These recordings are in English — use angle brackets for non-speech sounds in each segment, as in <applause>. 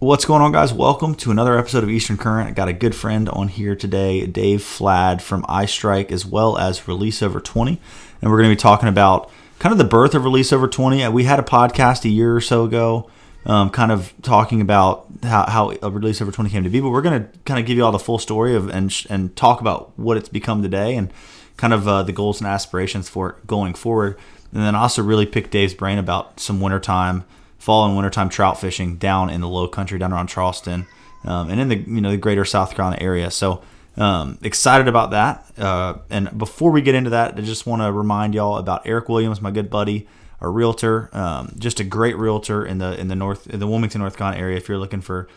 What's going on, guys? Welcome to another episode of Eastern Current. I got a good friend on here today, Dave Flad from iStrike, as well as Release Over 20. And we're going to be talking about kind of the birth of Release Over 20. We had a podcast a year or so ago, um, kind of talking about how, how Release Over 20 came to be, but we're going to kind of give you all the full story of and, and talk about what it's become today and kind of uh, the goals and aspirations for it going forward. And then also really pick Dave's brain about some wintertime fall and wintertime trout fishing down in the low country down around Charleston um, and in the you know the greater South Carolina area. So um, excited about that. Uh, and before we get into that, I just want to remind y'all about Eric Williams, my good buddy, a realtor, um, just a great realtor in the in the north in the Wilmington, North Carolina area. If you're looking for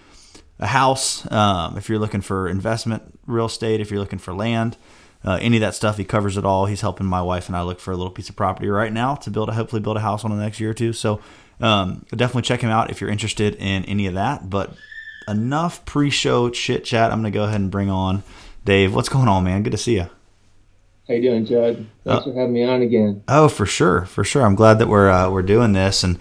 a house, um, if you're looking for investment real estate, if you're looking for land. Uh, any of that stuff, he covers it all. He's helping my wife and I look for a little piece of property right now to build, a, hopefully, build a house on the next year or two. So um, definitely check him out if you're interested in any of that. But enough pre-show chit chat. I'm gonna go ahead and bring on Dave. What's going on, man? Good to see you. How you doing, Judd? Thanks uh, for having me on again. Oh, for sure, for sure. I'm glad that we're uh, we're doing this, and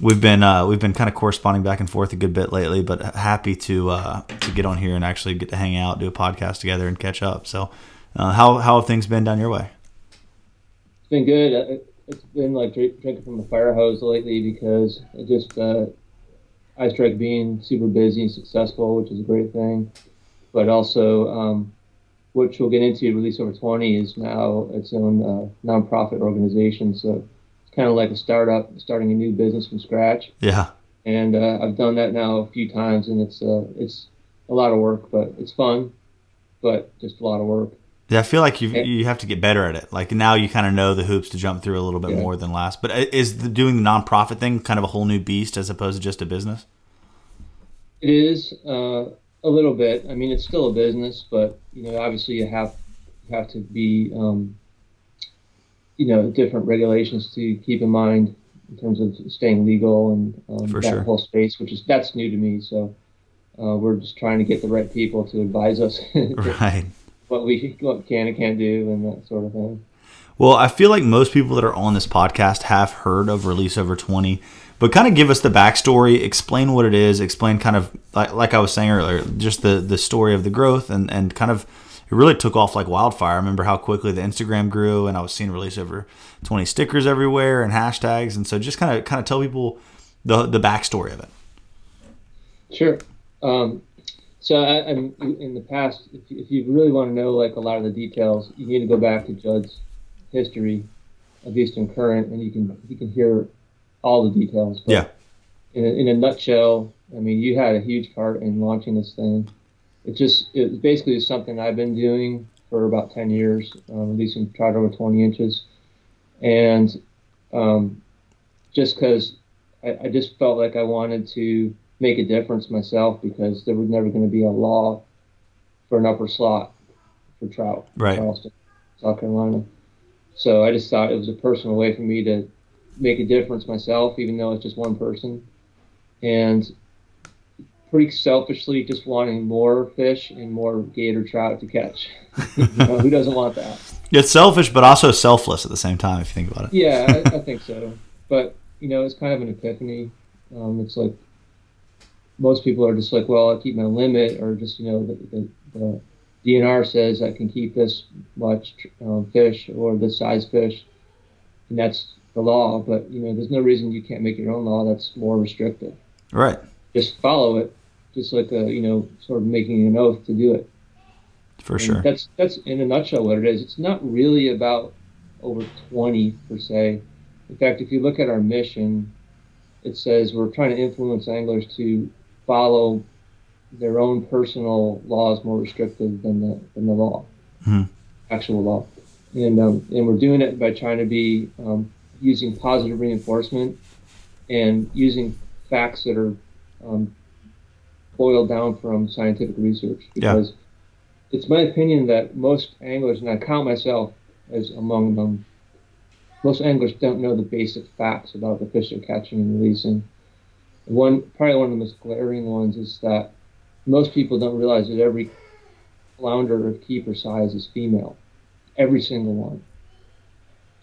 we've been uh, we've been kind of corresponding back and forth a good bit lately. But happy to uh, to get on here and actually get to hang out, do a podcast together, and catch up. So, uh, how how have things been down your way? It's been good. It's been like drinking from a fire hose lately because it just uh, strike being super busy and successful, which is a great thing, but also um, which we'll get into. Release Over 20 is now its own uh, nonprofit organization, so it's kind of like a startup, starting a new business from scratch. Yeah. And uh, I've done that now a few times, and it's uh, it's a lot of work, but it's fun, but just a lot of work. Yeah, I feel like you you have to get better at it. Like now you kind of know the hoops to jump through a little bit yeah. more than last. But uh, is the, doing the nonprofit thing kind of a whole new beast as opposed to just a business? It is uh, a little bit. I mean, it's still a business, but you know, obviously you have you have to be um, you know different regulations to keep in mind in terms of staying legal and um, that sure. whole space, which is that's new to me. So uh, we're just trying to get the right people to advise us. <laughs> right what we what can and can't do and that sort of thing. Well, I feel like most people that are on this podcast have heard of Release Over 20, but kind of give us the backstory, explain what it is, explain kind of like, like I was saying earlier, just the, the story of the growth and, and kind of it really took off like wildfire. I remember how quickly the Instagram grew and I was seeing Release Over 20 stickers everywhere and hashtags. And so just kind of kind of tell people the, the backstory of it. Sure. Um, so I, am in the past, if you, if you really want to know like a lot of the details, you need to go back to Judd's history of Eastern Current, and you can you can hear all the details. But yeah. In a, in a nutshell, I mean, you had a huge part in launching this thing. It just it basically is something I've been doing for about ten years, um, releasing trout over 20 inches, and um, just because I, I just felt like I wanted to make a difference myself because there was never going to be a law for an upper slot for trout right. Charleston, South Carolina. So I just thought it was a personal way for me to make a difference myself, even though it's just one person. And pretty selfishly just wanting more fish and more gator trout to catch. <laughs> you know, who doesn't want that? It's selfish, but also selfless at the same time, if you think about it. Yeah, I, I think so. But, you know, it's kind of an epiphany. Um, it's like most people are just like, well, I keep my limit, or just you know, the, the, the DNR says I can keep this much um, fish or this size fish, and that's the law. But you know, there's no reason you can't make your own law that's more restrictive. Right. Just follow it, just like a you know, sort of making an oath to do it. For and sure. That's that's in a nutshell what it is. It's not really about over 20 per se. In fact, if you look at our mission, it says we're trying to influence anglers to follow their own personal laws more restrictive than the than the law, mm-hmm. actual law, and um, and we're doing it by trying to be um, using positive reinforcement and using facts that are um, boiled down from scientific research because yeah. it's my opinion that most anglers, and I count myself as among them, most anglers don't know the basic facts about the fish they're catching and releasing one probably one of the most glaring ones is that most people don't realize that every flounder of keeper size is female, every single one.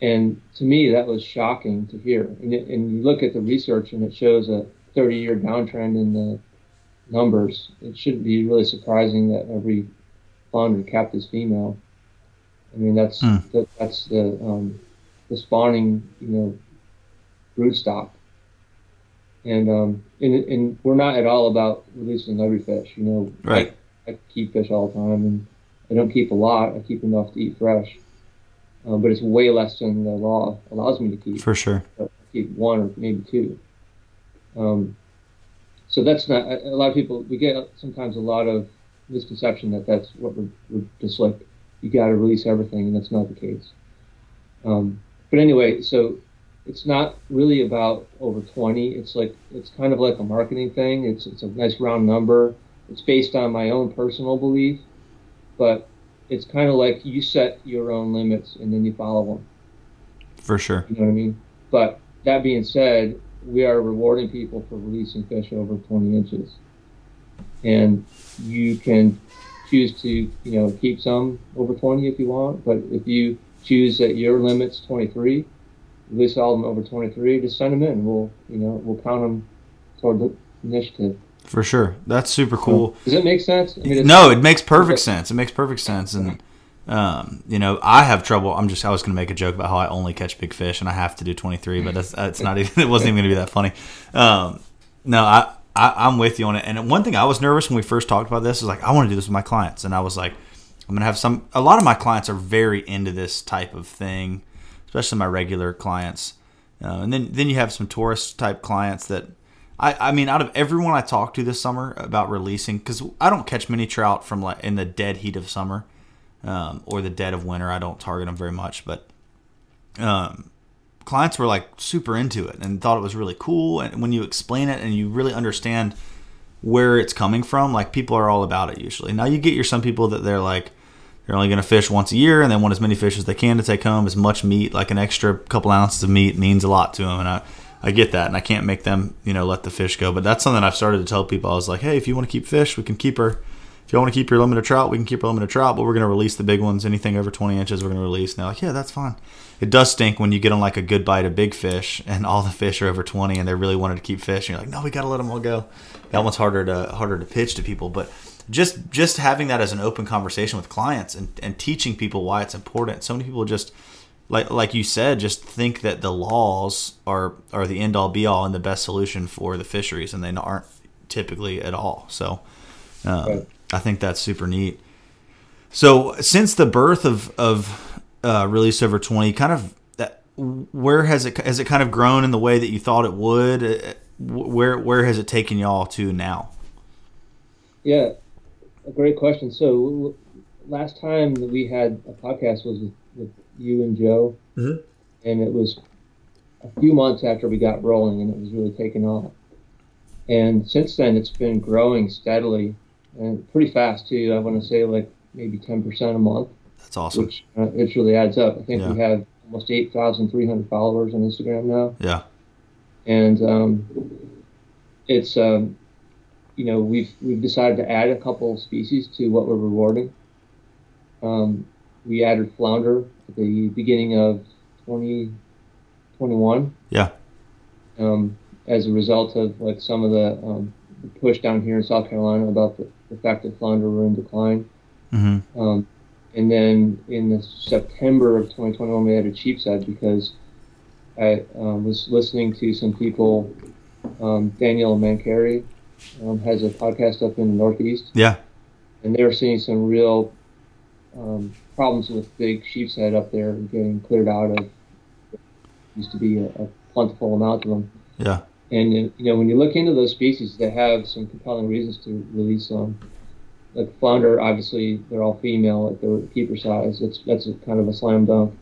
And to me, that was shocking to hear. And, it, and you look at the research, and it shows a 30-year downtrend in the numbers, it shouldn't be really surprising that every flounder capped is female. I mean, that's that, that's the um, the spawning, you know, brood stock. And um, and and we're not at all about releasing every fish. You know, Right. I, I keep fish all the time, and I don't keep a lot. I keep enough to eat fresh, uh, but it's way less than the law allows me to keep For sure. keep one or maybe two. Um, so that's not a, a lot of people. We get sometimes a lot of misconception that that's what we're, we're just like. You got to release everything, and that's not the case. Um, but anyway, so it's not really about over 20. It's like it's kind of like a marketing thing. It's it's a nice round number. It's based on my own personal belief, but it's kind of like you set your own limits and then you follow them. For sure. You know what I mean? But that being said, we are rewarding people for releasing fish over 20 inches, and you can choose to you know keep some over 20 if you want. But if you choose that your limit's 23, release them over 23. Just send them in. We'll you know we'll count them toward the initiative. For sure. That's super cool. Does that make sense? I mean, No, it makes perfect sense. It makes perfect sense. And um, you know, I have trouble. I'm just. I was going to make a joke about how I only catch big fish and I have to do 23, but that's that's not even. It wasn't even going to be that funny. Um, no, I, I I'm with you on it. And one thing I was nervous when we first talked about this is like I want to do this with my clients, and I was like, I'm going to have some. A lot of my clients are very into this type of thing, especially my regular clients. Uh, and then then you have some tourist type clients that. I, I mean, out of everyone I talked to this summer about releasing, because I don't catch many trout from like in the dead heat of summer, um, or the dead of winter. I don't target them very much, but um, clients were like super into it and thought it was really cool. And when you explain it and you really understand where it's coming from, like people are all about it usually. Now you get your some people that they're like they're only going to fish once a year and they want as many fish as they can to take home. As much meat, like an extra couple ounces of meat, means a lot to them, and I. I get that, and I can't make them, you know, let the fish go. But that's something I've started to tell people. I was like, hey, if you want to keep fish, we can keep her. If you want to keep your limited trout, we can keep our limited trout, but we're going to release the big ones. Anything over 20 inches, we're going to release. And they're like, yeah, that's fine. It does stink when you get on like a good bite of big fish and all the fish are over 20 and they really wanted to keep fish. And you're like, no, we got to let them all go. That one's harder to harder to pitch to people. But just just having that as an open conversation with clients and, and teaching people why it's important. So many people just like like you said, just think that the laws are are the end all be all and the best solution for the fisheries, and they aren't typically at all. So, um, Right. I think that's super neat. So, since the birth of of uh, release over twenty, kind of that, where has it has it kind of grown in the way that you thought it would? Uh, Where where has it taken y'all to now? Yeah, a great question. So last time that we had a podcast was with, with you and Joe, Mhm. and it was a few months after we got rolling, and it was really taking off. And since then, it's been growing steadily and pretty fast too. I want to say like maybe ten percent a month, That's awesome. which uh, it really adds up. I think we have almost eight thousand three hundred followers on Instagram now Yeah, and um, it's um, you know we've we've decided to add a couple species to what we're rewarding. Um, we added flounder at the beginning of 2021 yeah, um, as a result of like some of the, um, the push down here in South Carolina about the, the fact that flounder were in decline. Mm-hmm. Um, and then in the September of 2021, we added sheepshead because I um, was listening to some people. Um, Daniel Mancari um, has a podcast up in the Northeast, yeah, and they were seeing some real um, problems with big sheepshead up there getting cleared out of. Used to be a, a plentiful amount of them. yeah, And uh, you know, when you look into those species, they have some compelling reasons to release them. Like flounder, obviously, they're all female at their keeper size. It's that's a, kind of a slam dunk.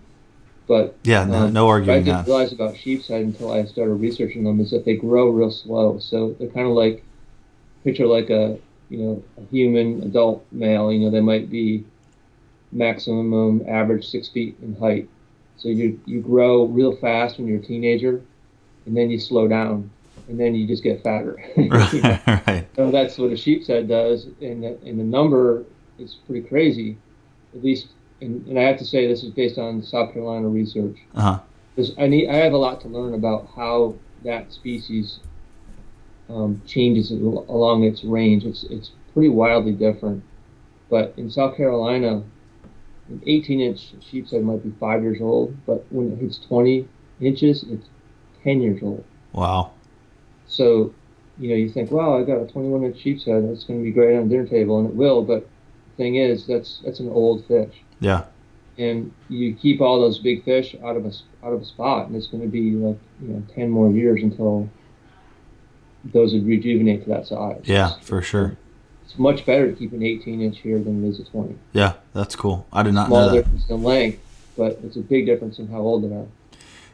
But yeah. No, um, no what I didn't that. realize about sheepshead until I started researching them is that they grow real slow. So they're kind of like picture like a you know a human adult male. You know, they might be maximum average six feet in height. So you you grow real fast when you're a teenager, and then you slow down, and then you just get fatter. <laughs> right, <laughs> right. So that's what a sheepshead does, and the, and the number is pretty crazy. At least, and, and I have to say this is based on South Carolina research. Uh huh. Because I need, I have a lot to learn about how that species um, changes along its range. It's it's pretty wildly different. But in South Carolina, an 18 inch sheepshead might be five years old, but when it hits 20 inches, it's 10 years old. Wow. So, you know, you think, wow, I got a 21 inch sheepshead. That's going to be great on a dinner table, and it will. But the thing is, that's that's an old fish. Yeah. And you keep all those big fish out of a out of a spot, and it's going to be like you know 10 more years until those would rejuvenate to that size. Yeah, for sure. It's much better to keep an 18 inch here than it is a 20. Yeah, that's cool. I did not Small know that. difference in length, but it's a big difference in how old they are.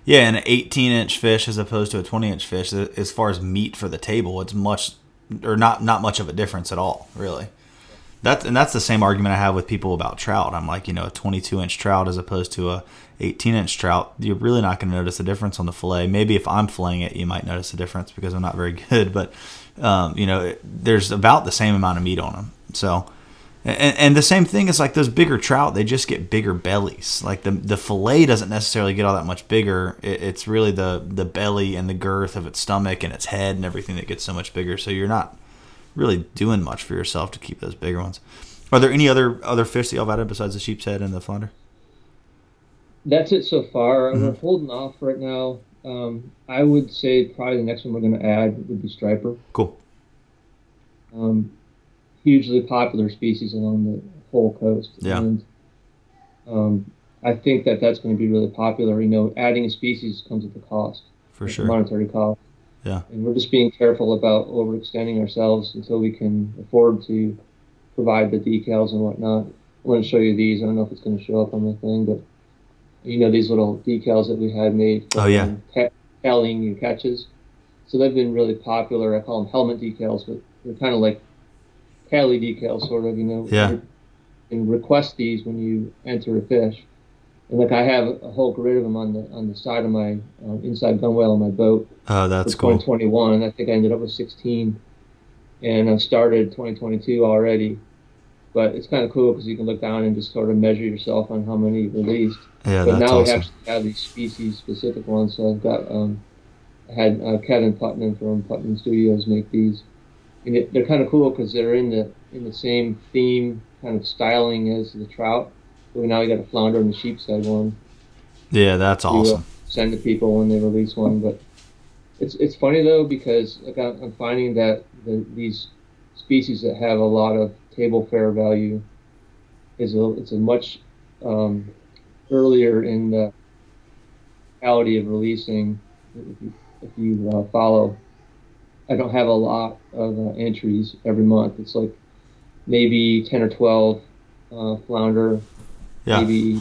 Yeah, and an 18 inch fish as opposed to a 20 inch fish, as far as meat for the table, it's much or not not much of a difference at all, really. That's and that's the same argument I have with people about trout. I'm like, you know, a 22 inch trout as opposed to a 18 inch trout, you're really not going to notice a difference on the fillet. Maybe if I'm filleting it, you might notice a difference because I'm not very <laughs> good. But um, you know, there's about the same amount of meat on them. So, and, and the same thing is like those bigger trout, they just get bigger bellies. Like the the fillet doesn't necessarily get all that much bigger. It, it's really the the belly and the girth of its stomach and its head and everything that gets so much bigger. So you're not really doing much for yourself to keep those bigger ones. Are there any other other fish that y'all have had besides the sheepshead and the flounder? That's it so far. Mm-hmm. We're holding off right now. Um, I would say probably the next one we're going to add would be striper. Cool. Um, hugely popular species along the whole coast. Yeah. And um, I think that that's going to be really popular. You know, adding a species comes at the cost. For sure. Monetary cost. Yeah. And we're just being careful about overextending ourselves until we can afford to provide the decals and whatnot. I want to show you these. I don't know if it's going to show up on the thing, but you know these little decals that we had made. Oh yeah. Um, tallying your catches. So they've been really popular. I call them helmet decals, but they're kind of like tally decals, sort of. You know. Yeah. And request these when you enter a fish. And like I have a whole grid of them on the on the side of my uh, inside gunwale on my boat. Oh, that's cool. 2021. I think I ended up with 16, and I've started 2022 already. But it's kind of cool because you can look down and just sort of measure yourself on how many you released. Yeah, but that's now awesome. we actually have these species specific ones. So I've got um, I had uh, Kevin Putnam from Putnam Studios make these, and it, they're kind of cool because they're in the in the same theme kind of styling as the trout. So now we got a flounder and a sheepshead one. Yeah, that's awesome. send to people when they release one, but it's it's funny though because like I'm, finding that the, these species that have a lot of table fare value is a it's a much um, earlier in the quality of releasing. If you, if you uh, follow, I don't have a lot of uh, entries every month. It's like maybe ten or twelve uh, flounder, Yeah. maybe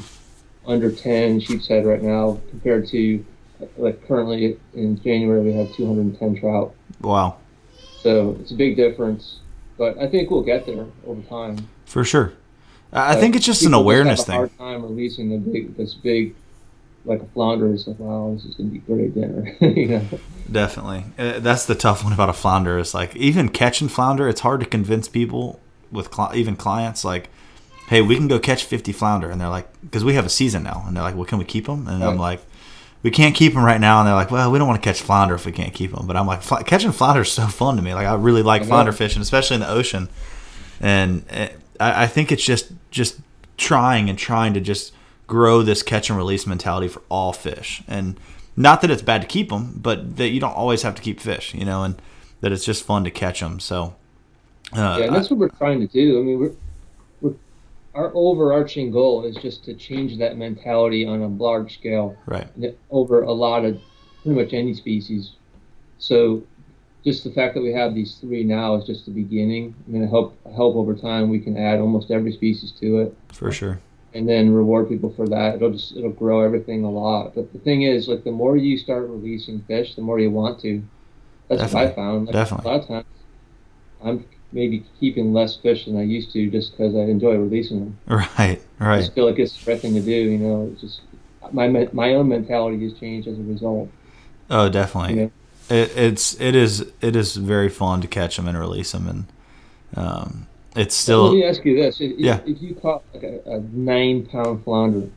under ten sheepshead right now, compared to like currently in January we have 210 trout. Wow. So it's a big difference, but I think we'll get there over time. For sure. I But think it's just an awareness have a thing. Hard time releasing a big, this big, like a flounder. It's like, wow, this is gonna be great dinner. <laughs> you know, Definitely. Uh, That's the tough one about a flounder. Is like even catching flounder, it's hard to convince people with cli- even clients like, "Hey, we can go catch 50 flounder," and they're like, "Because we have a season now," and they're like, "Well, can we keep them?" And I'm like, "We can't keep them right now," and they're like, "Well, we don't want to catch flounder if we can't keep them." But I'm like, catching flounder is so fun to me. Like I really like I flounder fishing, especially in the ocean, and uh, I, I think it's just just trying and trying to just grow this catch and release mentality for all fish and not that it's bad to keep them but that you don't always have to keep fish you know and that it's just fun to catch them so uh, yeah, and that's what we're trying to do. I mean, we're our overarching goal is just to change that mentality on a large scale. Right over a lot of pretty much any species. So just the fact that we have these three now is just the beginning. I mean, I hope I hope over time we can add almost every species to it, for sure and then reward people for that. It'll just it'll grow everything a lot. But the thing is, like the more you start releasing fish, the more you want to. That's what I found. Like, Definitely. A lot of times, I'm maybe keeping less fish than I used to just because I enjoy releasing them. <laughs> right I right just feel like it's the right thing to do. You know, it's just my my own mentality has changed as a result. oh definitely You know? it, it's it is it is very fun to catch them and release them and um, it's still. Let me ask you this: if, Yeah. if you caught like a, a nine-pound flounder,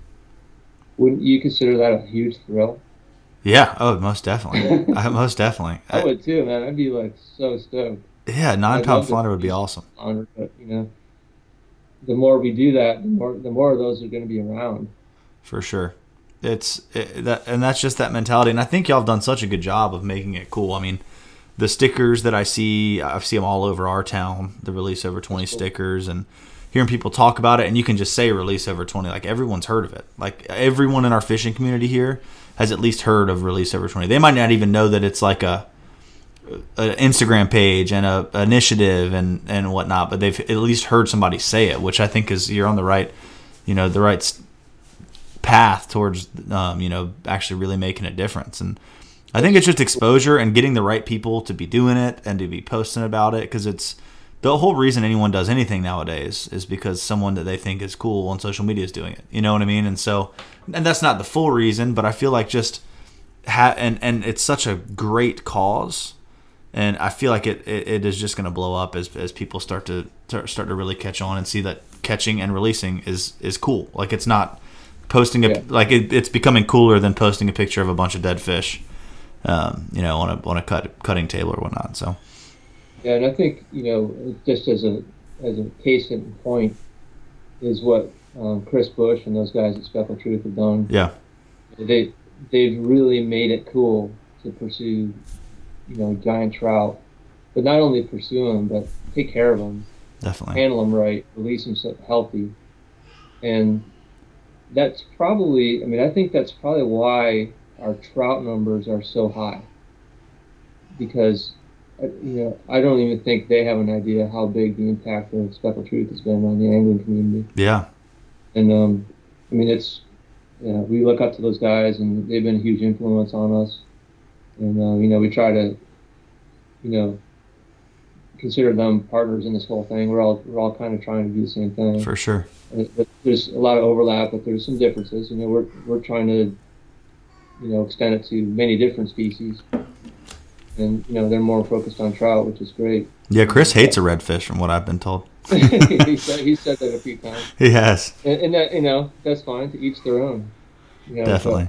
wouldn't you consider that a huge thrill? Yeah. Oh, most definitely. <laughs> I, most definitely. I would too, man. I'd be like so stoked. Yeah, nine pound flounder would be awesome. But you know, the more we do that, the more the more of those are going to be around. for sure. It's it, that, and that's just that mentality. And I think y'all have done such a good job of making it cool. I mean, the stickers that I see, I see them all over our town. The release over twenty cool. stickers, and hearing people talk about it, and you can just say release over twenty. Like everyone's heard of it. Like everyone in our fishing community here has at least heard of release over twenty. They might not even know that it's like a an Instagram page and a initiative and and whatnot, but they've at least heard somebody say it, which I think is you're on the right, you know, the right path towards um, you know actually really making a difference. And I think it's just exposure and getting the right people to be doing it and to be posting about it because it's the whole reason anyone does anything nowadays is because someone that they think is cool on social media is doing it. You know what I mean? And so, and that's not the full reason, but I feel like just ha- and and it's such a great cause and I feel like it, it, it is just going to blow up as, as people start to start to really catch on and see that catching and releasing is is cool. Like it's not posting a Yeah. like it, it's becoming cooler than posting a picture of a bunch of dead fish, um, you know, on a on a cut cutting table or whatnot. So Yeah, and I think you know, just as a as a case in point, is what um, Chris Bush and those guys at Speckled Truth have done. yeah, They they've really made it cool to pursue, you know, giant trout, but not only pursue them, but take care of them, definitely. handle them right, release them healthy, and that's probably. I mean, I think that's probably why our trout numbers are so high. Because, know, I don't even think they have an idea how big the impact of Speckled Truth has been on the angling community. Yeah, And um, I mean, it's yeah, we look up to those guys, and they've been a huge influence on us. And uh, you know, we try to, you know, consider them partners in this whole thing. We're all we're all kind of trying to do the same thing. for sure. But there's a lot of overlap, but there's some differences. You know, we're we're trying to, you know, extend it to many different species. And you know, they're more focused on trout, which is great. Yeah, Chris hates a redfish, from what I've been told. <laughs> he said he said that a few times. He has and, and that you know that's fine to each their own. You know, definitely.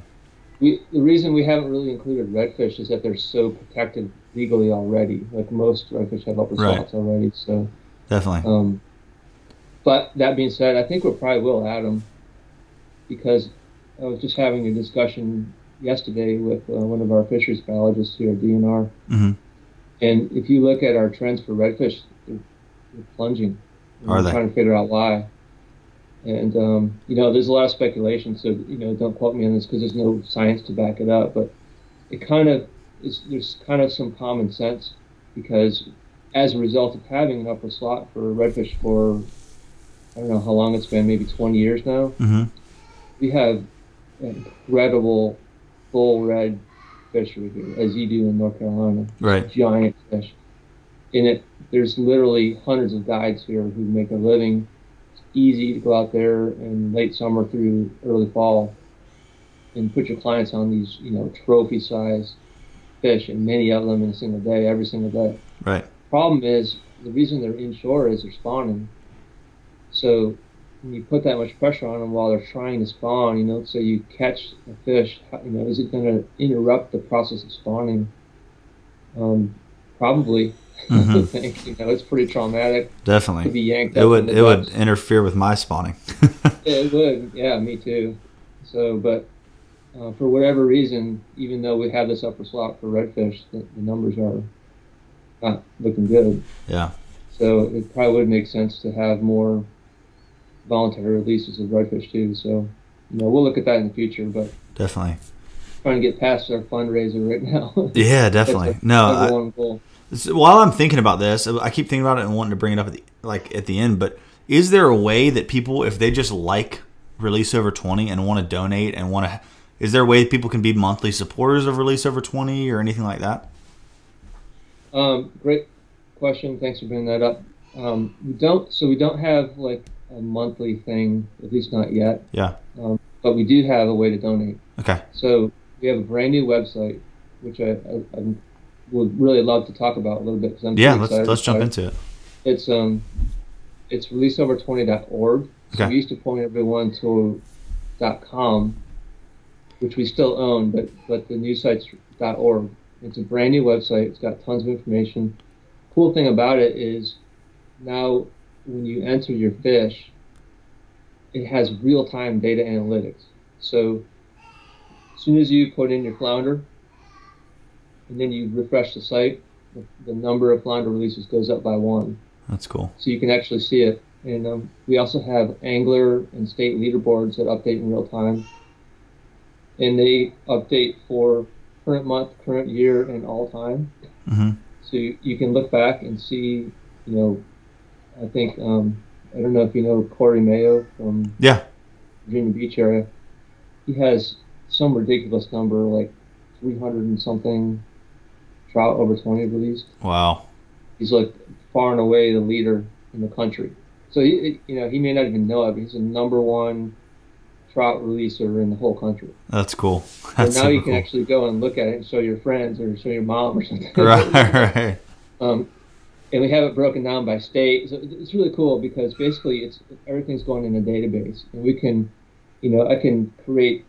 We the reason we haven't really included redfish is that they're so protected legally already. Like most redfish have upper Right. slots already. So, Definitely. um, but that being said, I think we probably will add them because I was just having a discussion yesterday with uh, one of our fisheries biologists here at DNR, hmm and if you look at our trends for redfish, they're, they're plunging. Are we're they? Trying to figure out why. And um, you know, there's a lot of speculation, so you know, don't quote me on this because there's no science to back it up. But it kind of is. There's kind of some common sense because as a result of having an upper slot for redfish for I don't know how long it's been, maybe 20 years now, hmm we have incredible full red fishery here, as you do in North Carolina Right. giant fish. In it, there's literally hundreds of guides here who make a living. It's easy to go out there in late summer through early fall and put your clients on these, you know, trophy size fish, and many of them in a single day, every single day. Right. Problem is, the reason they're inshore is they're spawning. So when you put that much pressure on them while they're trying to spawn, you know, so you catch a fish, you know, is it going to interrupt the process of spawning? Um, probably. <laughs> I Mhm. think you know it's pretty traumatic to Definitely. be yanked. It would it would interfere with my spawning. <laughs> It would, yeah, me too. So, but uh, for whatever reason, even though we have this upper slot for redfish, the, the numbers are not looking good. yeah. So it probably would make sense to have more voluntary releases of redfish too. So, you know, we'll look at that in the future, but Definitely. trying to get past our fundraiser right now. <laughs> Yeah, definitely. No, I. So while I'm thinking about this, I keep thinking about it and wanting to bring it up at the like at the end. But is there a way that people, if they just like Release Over Twenty and want to donate and want to, is there a way that people can be monthly supporters of Release Over Twenty or anything like that? Um, great question. Thanks for bringing that up. Um, we don't, so we don't have like a monthly thing, at least not yet. Yeah. Um, but we do have a way to donate. Okay. So we have a brand new website, which I, I, I would really love to talk about a little bit because I'm Yeah. Let's let's jump into it. It's um, it's releaseover20.org. So Okay. we used to point everyone to .com, which we still own, but but the newsites.org. It's a brand new website. It's got tons of information. Cool thing about it is now when you enter your fish, it has real time data analytics. So as soon as you put in your flounder, and then you refresh the site, the, the number of flounder releases goes up by one. That's cool. So you can actually see it. And um, we also have angler and state leaderboards that update in real time. And they update for current month, current year, and all time. hmm So you, you can look back and see, you know, I think, um, I don't know if you know Corey Mayo from Yeah. Virginia Beach area. He has some ridiculous number, like 300 and something trout over 20 released. Wow. He's like far and away the leader in the country. So he, you know, he may not even know it, but he's the number one trout releaser in the whole country. That's cool. So <laughs> That's now you can cool. actually go and look at it and show your friends or show your mom or something. <laughs> right, right. Um, and we have it broken down by state. So it's really cool because basically it's everything's going in a database, and we can, you know, I can create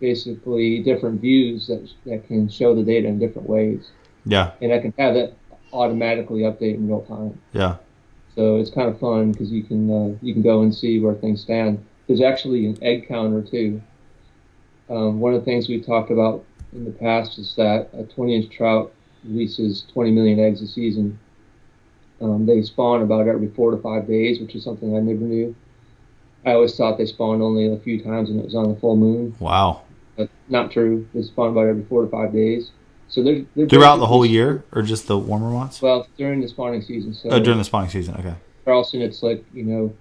basically different views that that can show the data in different ways, Yeah, and I can have it automatically update in real time. yeah. So it's kind of fun because you can uh, you can go and see where things stand. There's actually an egg counter too. Um, one of the things we've talked about in the past is that a 20-inch trout releases 20 million eggs a season. Um, they spawn about every four to five days, which is something I never knew. I always thought they spawned only a few times and it was on the full moon, Wow. but not true. They spawn about every four to five days. So they're, they're Throughout the whole year, or just the warmer months? Well, during the spawning season. So Oh, during the spawning season. Okay. Charleston, it's like you know,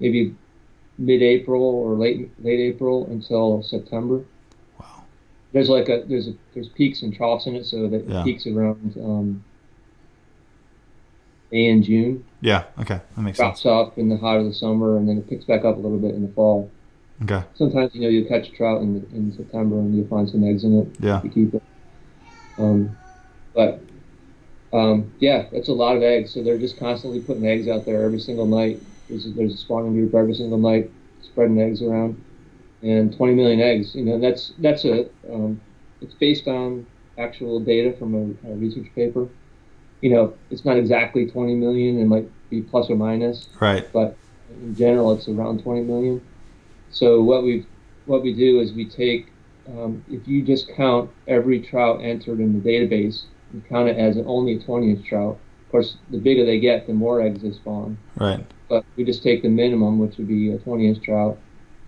maybe mid-April or late late April until September. Wow. There's like a there's a there's peaks in troughs in it, so that Yeah. it peaks around um, May and June, Yeah. Okay. That makes sense. drops off in the hot of the summer, and then it picks back up a little bit in the fall. Okay. Sometimes you know you'll catch a trout in in September and you'll find some eggs in it. Yeah. You keep it. Um, but um, yeah, that's a lot of eggs. So they're just constantly putting eggs out there every single night. There's a, there's a spawning group every single night spreading eggs around, and 20 million eggs. You know that's that's a um, it's based on actual data from a, a research paper. You know, it's not exactly 20 million. It might be plus or minus Right. but in general it's around 20 million. So what we what we do is we take um, if you just count every trout entered in the database, you count it as only a 20 inch trout. Of course, the bigger they get, the more eggs they spawn. Right. But we just take the minimum, which would be a 20 inch trout,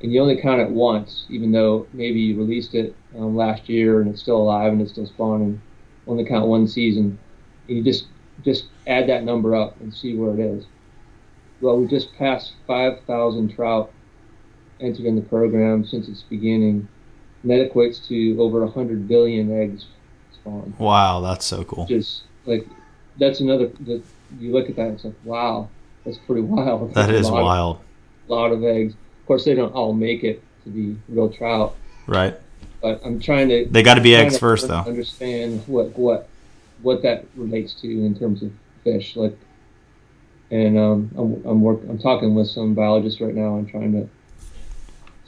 and you only count it once, even though maybe you released it um, last year and it's still alive and it's still spawning. Only count one season, you just just add that number up and see where it is. Well, we just passed 5,000 trout entered in the program since its beginning, and that equates to over 100 billion eggs spawned. Wow. That's so cool. Just like that's another. The, you look at that, and it's like wow, that's pretty wild. That That's is a lot, wild. lot of eggs. Of course, they don't all make it to be real trout, Right. but I'm trying to They got to be eggs first, though. Understand what what what that relates to in terms of fish, like. And um, I'm I'm work I'm talking with some biologists right now and trying to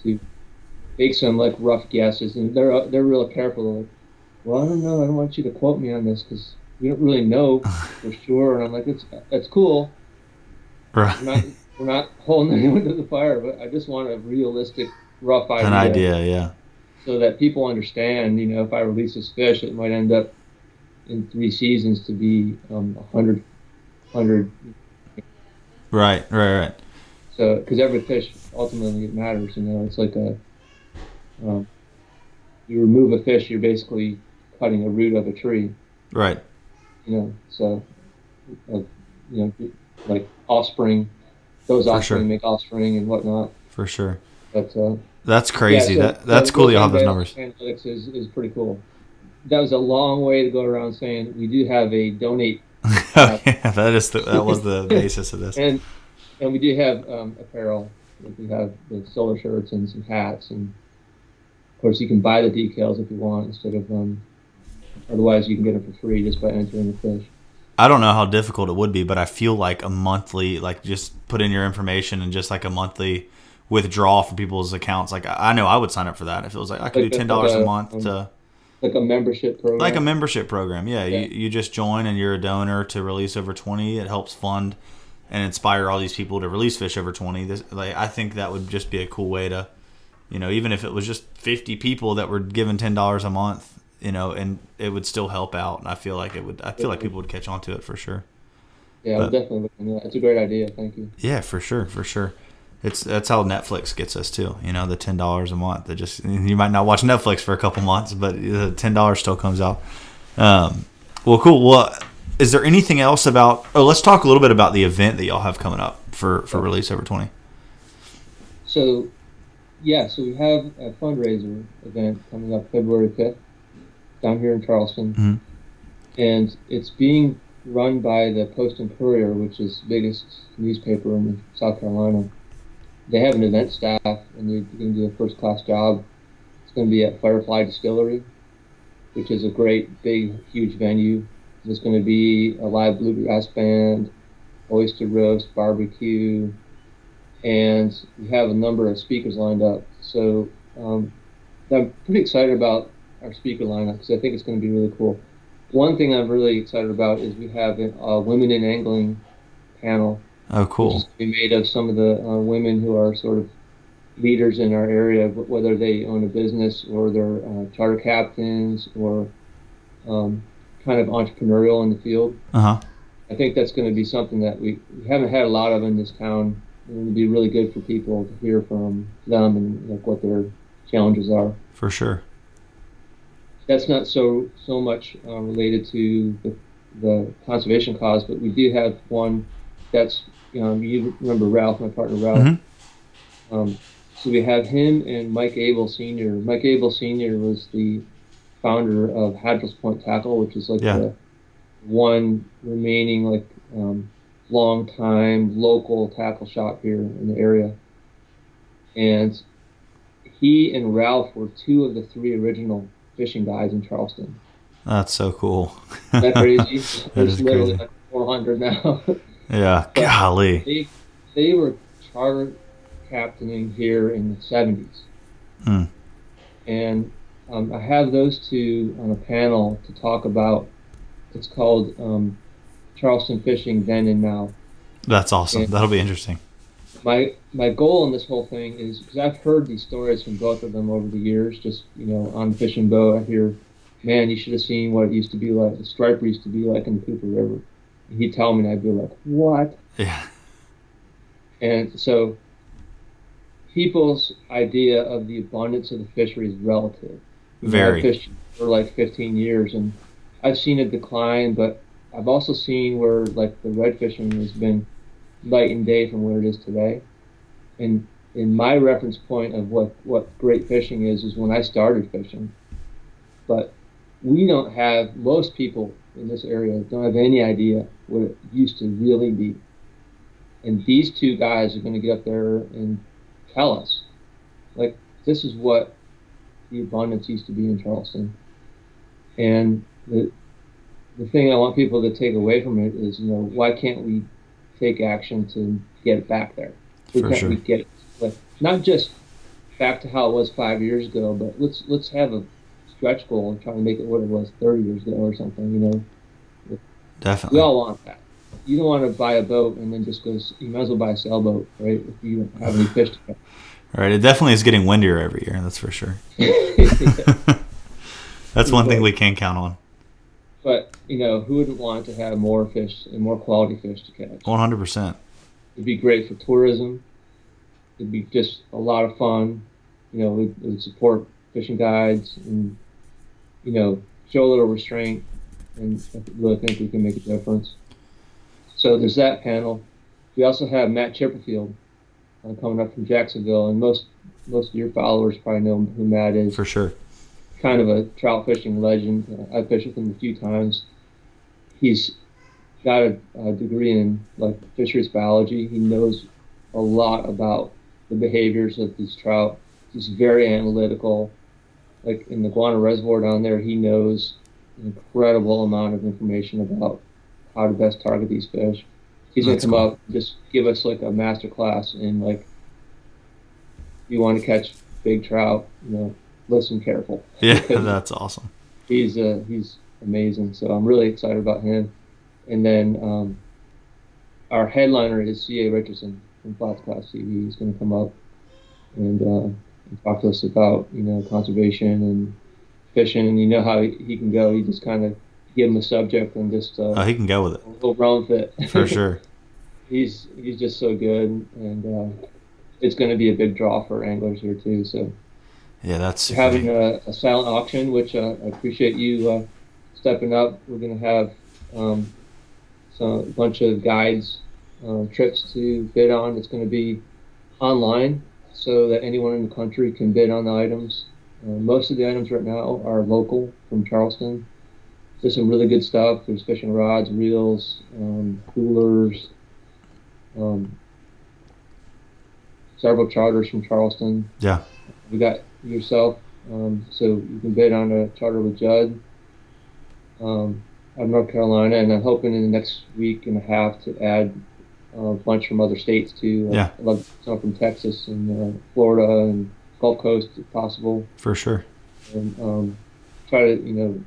to make some like rough guesses, and they're they're real careful. They're like, well, I don't know. I don't want you to quote me on this because we don't really know <laughs> for sure. And I'm like, it's that's cool. We're not we're not <laughs> holding anyone to the fire, but I just want a realistic, rough idea, An idea. Yeah. so that people understand. You know, if I release this fish, it might end up in three seasons to be um, 100, 100. Right. Right. Right. So, because every fish ultimately it matters. You know, it's like a um, you remove a fish, you're basically cutting a root of a tree. Right. You know, so uh, you know, like offspring, those For offspring sure. make offspring and whatnot. For sure. But uh, That's crazy. Yeah, so- that that's so cool. You have those numbers. Analytics is, is pretty cool. That was a long way to go around saying we do have a donate <laughs> oh, yeah, <laughs> that is the, that was the <laughs> basis of this. and and we do have um, apparel. We have the solar shirts and some hats, and of course you can buy the decals if you want instead of um. Otherwise, you can get them for free just by entering the fish. I don't know how difficult it would be, but I feel like a monthly, like just put in your information and just like a monthly withdrawal from people's accounts. Like I know I would sign up for that if it was like I could do ten dollars a a, month um, to like a membership program. like a membership program. Yeah, Yeah. You, you just join and you're a donor to release over twenty. It helps fund and inspire all these people to release fish over twenty. This like I think that would just be a cool way to, you know, even if it was just fifty people that were given ten dollars a month, you know, and it would still help out. And I feel like it would. I feel like people would catch on to it for sure. yeah, but- I'm definitely looking at that. It's a great idea. Thank you. Yeah, for sure, for sure. It's that's how Netflix gets us too. You know, the ten dollars a month. That just you might not watch Netflix for a couple months, but the ten dollars still comes out. Um, well, cool. Well, is there anything else about? Oh, let's talk a little bit about the event that y'all have coming up for for release over twenty. So, yeah, so we have a fundraiser event coming up February 5th down here in Charleston. Mhm. And it's being run by the Post and Courier, which is the biggest newspaper in South Carolina. They have an event staff, and they're going to do a first class job. It's going to be at Firefly Distillery, which is a great, big, huge venue. There's going to be a live bluegrass band, oyster roast, barbecue, and we have a number of speakers lined up. So um, I'm pretty excited about our speaker lineup because I think it's going to be really cool. One thing I'm really excited about is we have a women in angling panel, Oh, cool. be made of some of the uh, women who are sort of leaders in our area, whether they own a business or they're uh, charter captains or um, kind of entrepreneurial in the field. Uh huh. I think that's going to be something that we, we haven't had a lot of in this town. And it'll be really good for people to hear from them and like what their challenges are. For sure. That's not so so much uh, related to the, the conservation cause, but we do have one that's um, you remember Ralph, my partner Ralph. Mhm. Um, so we have him and Mike Abel Sr. Mike Abel Sr. was the founder of Haddrell's Point Tackle, which is like Yeah. the one remaining like um, long time local tackle shop here in the area. And he and Ralph were two of the three original fishing guides in Charleston. That's so cool. Isn't that crazy? <laughs> That There's literally crazy. like 400 now. <laughs> yeah. Golly. they they were charter captaining here in the 70s. Hmm. And um, I have those two on a panel to talk about. It's called um, Charleston Fishing Then and Now. That's awesome. Yeah. That'll be interesting. My my goal in this whole thing is because I've heard these stories from both of them over the years. Just you know, on the fishing boat, I hear, "Man, you should have seen what it used to be like. The striper used to be like in the Cooper River." He'd tell me, and I'd be like, "What?" Yeah. And so people's idea of the abundance of the fishery is relative. Very. I've fished for like 15 years and I've seen a decline, but I've also seen where like the red fishing has been night and day from where it is today. And in my reference point of what, what great fishing is, is when I started fishing. But we don't have, most people in this area don't have any idea what it used to really be. And these two guys are going to get up there and tell us, like, this is what the abundance used to be in Charleston. And the the thing I want people to take away from it is, you know, why can't we take action to get it back there? Why can't sure. we get it, like, not just back to how it was five years ago, but let's let's have a stretch goal and try to make it what it was 30 years ago or something. You know, Definitely. we all want that. You don't want to buy a boat and then just go. You might as well buy a sailboat, right? If you don't have any fish to catch. Right. It definitely is getting windier every year. That's for sure. <laughs> That's one thing we can count on. but you know, who wouldn't want to have more fish and more quality fish to catch? One hundred percent. It'd be great for tourism. It'd be just a lot of fun. You know, it would support fishing guides and you know show a little restraint, and I really think we can make a difference. So there's that panel. We also have Matt Chipperfield uh, coming up from Jacksonville, and most most of your followers probably know who Matt is. For sure. kind of a trout fishing legend. Uh, I've fished with him a few times. He's got a, a degree in like fisheries biology. He knows a lot about the behaviors of these trout. He's very analytical. Like in the Guana Reservoir down there, he knows an incredible amount of information about how to best target these fish. He's gonna That's come cool. up and just give us like a master class in like you want to catch big trout, you know, listen careful. <laughs> Yeah, <laughs> that's awesome. He's uh, he's amazing. So I'm really excited about him. And then um, our headliner is C.A. Richardson from Flats Class TV. He's going to come up and, uh, and talk to us about you know conservation and fishing. And you know how he, he can go. He just kind of give him a subject and just uh, Oh, he can go with it he'll run with it. for <laughs> sure. he's he's just so good, and uh, it's going to be a big draw for anglers here too. So Yeah, that's we're having a, a silent auction, which uh, I appreciate you uh, stepping up. We're going to have um, some a bunch of guides, uh, trips to bid on. It's going to be online, so that anyone in the country can bid on the items. Uh, most of the items right now are local from Charleston. There's some really good stuff. There's fishing rods, reels, um, coolers, um, several charters from Charleston. Yeah. We got yourself, um, so you can bid on a charter with Judd um, out of North Carolina, and I'm hoping in the next week and a half to add a bunch from other states too. Yeah. I'd love some from Texas and uh, Florida and Gulf Coast if possible, for sure. and um, try to you know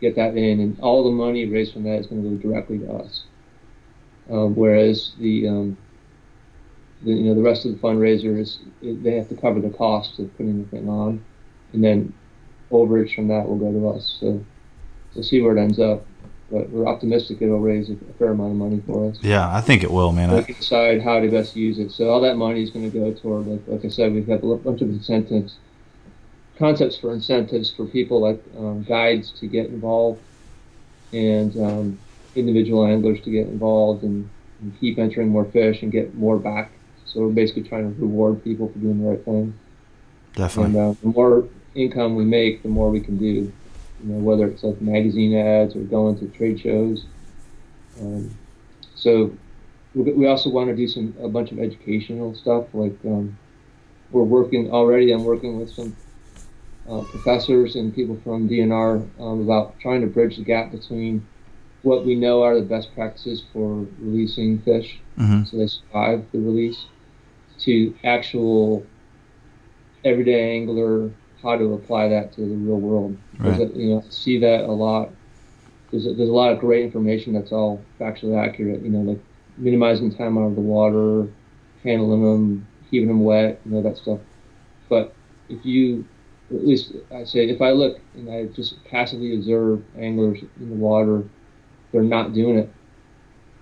get that in, and all the money raised from that is going to go directly to us. Um, whereas the, um, the you know the rest of the fundraisers is they have to cover the cost of putting the thing on, and then overage from that will go to us. So we'll see where it ends up, but we're optimistic it'll raise a, fair amount of money for us. Yeah, I think it will, man. We can decide how to best use it. So all that money is going to go toward, like, like I said, we've got a bunch of incentives, concepts for incentives for people like um, guides to get involved, and um, individual anglers to get involved and, and keep entering more fish and get more back. So we're basically trying to reward people for doing the right thing. definitely. And uh, the more income we make, the more we can do. You know, whether it's like magazine ads or going to trade shows. Um, so we we also want to do some a bunch of educational stuff. Like um, we're working already. I'm working with some uh, professors and people from DNR um, about trying to bridge the gap between what we know are the best practices for releasing fish, hmm so they survive the release, to actual everyday angler how to apply that to the real world. Right. You know, I see that a lot. There's a, there's a lot of great information that's all factually accurate. You know, like minimizing time out of the water, handling them, keeping them wet, you know that stuff. But if you, at least I say, if I look and I just passively observe anglers in the water, they're not doing it.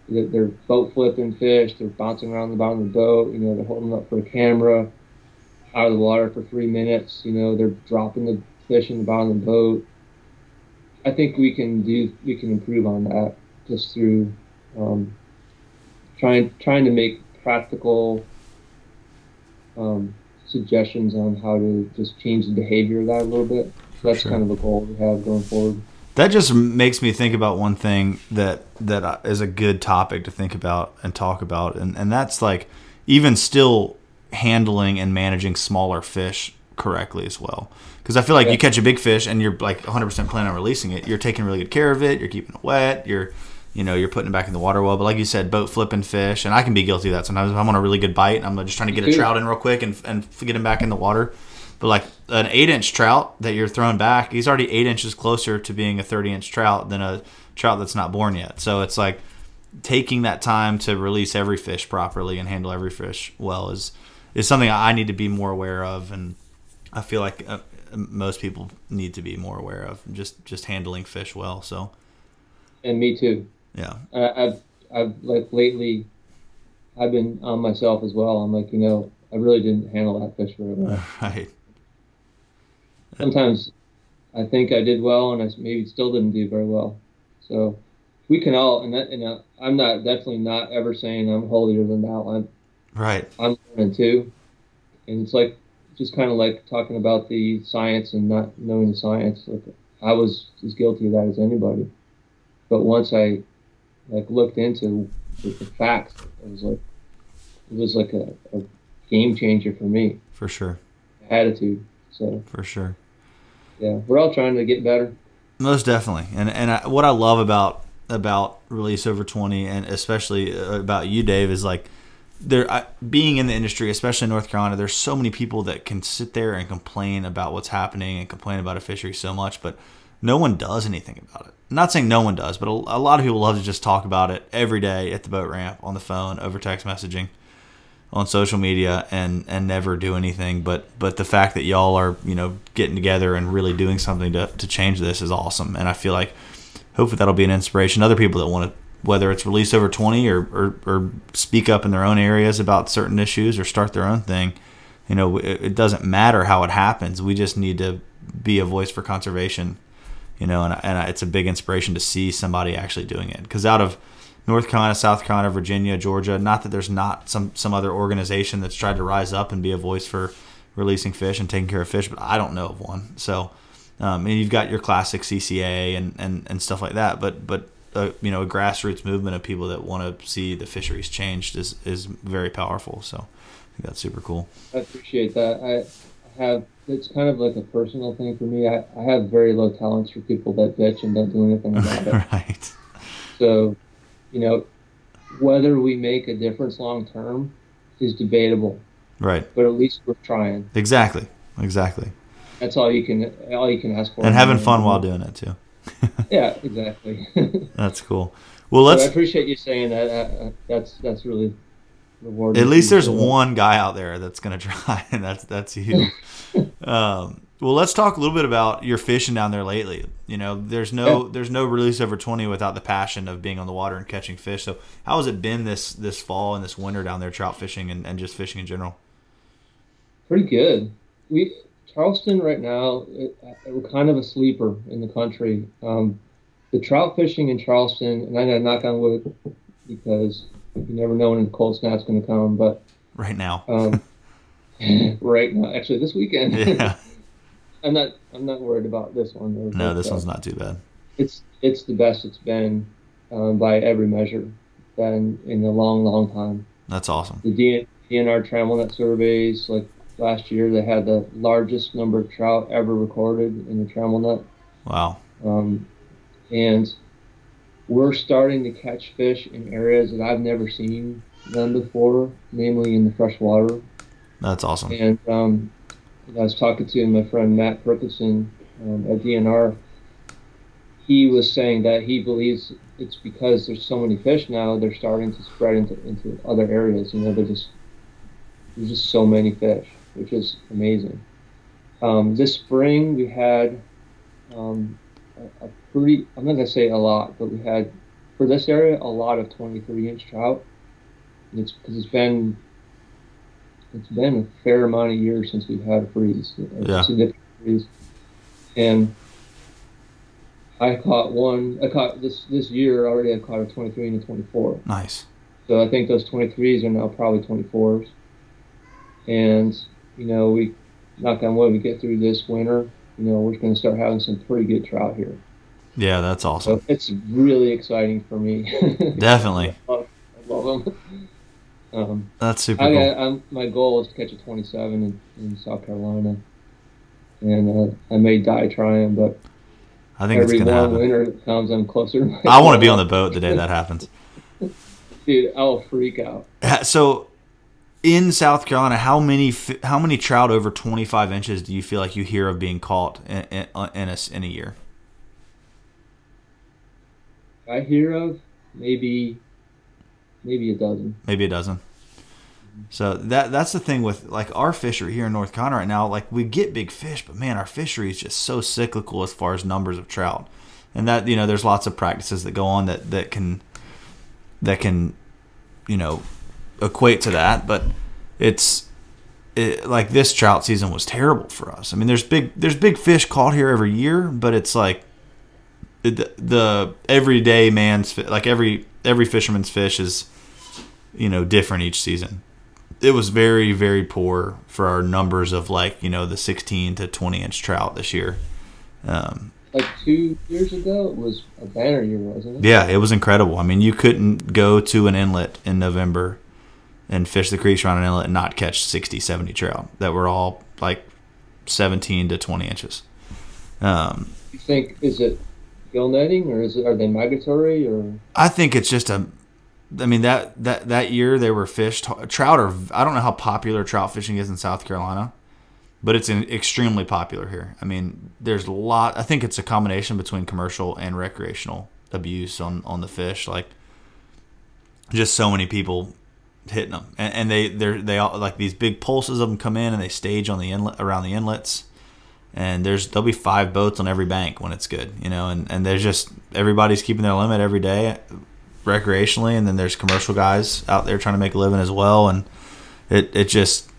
They're, they're boat flipping fish. They're bouncing around the bottom of the boat. You know, they're holding up for a camera out of the water for three minutes. You know, they're dropping the fish in the bottom of the boat. I think we can do we can improve on that just through um, trying trying to make practical um, suggestions on how to just change the behavior of that a little bit. So that's sure. kind of a goal we have going forward. That just makes me think about one thing that that uh, a good topic to think about and talk about, and and that's like even still handling and managing smaller fish correctly as well. Because I feel like Yeah. you catch a big fish and you're like 100% planning on releasing it. You're taking really good care of it. You're keeping it wet. You're you know you're putting it back in the water well. But like you said, boat flipping fish, and I can be guilty of that sometimes. If I'm on a really good bite, and I'm just trying to get a trout in real quick and and get him back in the water. But like an eight inch trout that you're throwing back, he's already eight inches closer to being a 30 inch trout than a trout that's not born yet. So it's like taking that time to release every fish properly and handle every fish well is is something I need to be more aware of, and I feel like uh, most people need to be more aware of just just handling fish well. So And me too. yeah, I, I've I've like lately, I've been on myself as well. I'm like, you know, I really didn't handle that fish very well. <laughs> right, Sometimes I think I did well, and I maybe still didn't do very well. So we can all, and, that, and uh, I'm not definitely not ever saying I'm holier than thou. I'm right, I'm learning too, and it's like just kind of like talking about the science and not knowing the science. Like I was as guilty of that as anybody, but once I like looked into the, the facts, it was like it was like a, a game changer for me. for sure, Attitude. So for sure. yeah, we're all trying to get better. Most definitely, and and I, what I love about about release over twenty, and especially uh, about you, Dave, is like there I, being in the industry, especially in North Carolina, there's so many people that can sit there and complain about what's happening and complain about a fishery so much, but no one does anything about it. I'm not saying no one does, but a, a lot of people love to just talk about it every day at the boat ramp, on the phone, over text messaging, on social media, and and never do anything. But but the fact that y'all are you know getting together and really doing something to to change this is awesome, and I feel like hopefully that'll be an inspiration. Other people that want to whether it's release over 20 or, or, or, speak up in their own areas about certain issues or start their own thing you know it, it, doesn't matter how it happens. We just need to be a voice for conservation you know and, and it's a big inspiration to see somebody actually doing it. Because out of north carolina south carolina virginia georgia not that there's not some some other organization that's tried to rise up and be a voice for releasing fish and taking care of fish but i don't know of one. So um, and you've got your classic CCA and, and, and stuff like that, but but a, you know a grassroots movement of people that want to see the fisheries changed is is very powerful. So I think that's super cool. I appreciate that. I have it's kind of like a personal thing for me. I, I have very low tolerance for people that bitch and don't do anything about <laughs> it. right. So, you know, whether we make a difference long term is debatable. Right. But at least we're trying. Exactly. Exactly. That's all you can all you can ask for. And having <laughs> fun while doing it too. <laughs> yeah, exactly. <laughs> that's cool. Well, let's. So I appreciate you saying that. Uh, uh, that's that's really rewarding. At least there's one guy out there that's gonna <laughs> try, and that's that's you. um, well, let's talk a little bit about your fishing down there lately. You know, there's no yeah. there's no release over 20 without the passion of being on the water and catching fish. So, how has it been this this fall and this winter down there, trout fishing and, and just fishing in general? Pretty good. We Charleston right now, it, we're kind of a sleeper in the country. Um, the trout fishing in Charleston, and I'm gonna knock on wood because you never know when the cold snap's going to come. But right now, um, <laughs> right now, actually this weekend, yeah. <laughs> I'm not I'm not worried about this one. Though, no, this uh, one's not too bad. It's it's the best it's been um, by every measure than in a long, long time. That's awesome. The DNR trammel net surveys, like last year they had the largest number of trout ever recorded in the trammel net. Wow. Um, and we're starting to catch fish in areas that I've never seen them before, namely in the fresh water. That's awesome. And um, I was talking to my friend Matt Perkinson um, at DNR. He was saying that he believes it's because there's so many fish now, they're starting to spread into, into other areas. You know, they're just there's just so many fish which is amazing. Um, this spring we had um, a, a, pretty, I'm not going to say a lot, but we had, for this area, a lot of 23 inch trout. And it's because it's been, it's been a fair amount of years since we've had a freeze, a yeah. significant freeze. And I caught one, I caught this, this year already, I caught a 23 and a 24. Nice. So I think those 23s are now probably 24s. And you know, we knock on wood, we get through this winter, you know, we're going to start having some pretty good trout here. Yeah, that's awesome. So it's really exciting for me. <laughs> Definitely. <laughs> I love, I love them. Um, that's super I, cool. I, my goal is to catch a 27 in, in South Carolina, and uh, I may die trying, but I think every it's gonna happen. winter comes, I'm closer. I want to be on the boat the day that happens. <laughs> Dude, I'll freak out. So in South Carolina, how many how many trout over 25 inches do you feel like you hear of being caught in, in, in, a, in a year? I hear of maybe maybe a dozen. Maybe a dozen. So that that's the thing with like our fishery here in North Carolina right now. Like we get big fish, but man, our fishery is just so cyclical as far as numbers of trout, and that you know there's lots of practices that go on that that can that can you know equate to that, but it's it, like this trout season was terrible for us. I mean, there's big there's big fish caught here every year, but it's like the, the everyday man's like every every fisherman's fish is you know different each season. It was very very poor for our numbers of like you know the 16 to 20 inch trout this year. Um, like two years ago, it was a banner year, wasn't it? Yeah, it was incredible. I mean, you couldn't go to an inlet in November and fish the creeks around an inlet and not catch 60, 70 trout that were all like 17 to 20 inches. Um, you think, is it gill netting or is it, are they migratory or? I think it's just a, I mean that that that year they were fished. Trout are. I don't know how popular trout fishing is in South Carolina, but it's in, extremely popular here. I mean, there's a lot. I think it's a combination between commercial and recreational abuse on on the fish. Like, just so many people hitting them, and, and they they're they all like these big pulses of them come in and they stage on the inlet around the inlets. And there's there'll be five boats on every bank when it's good, you know, and, and there's just everybody's keeping their limit every day recreationally, and then there's commercial guys out there trying to make a living as well, and it it just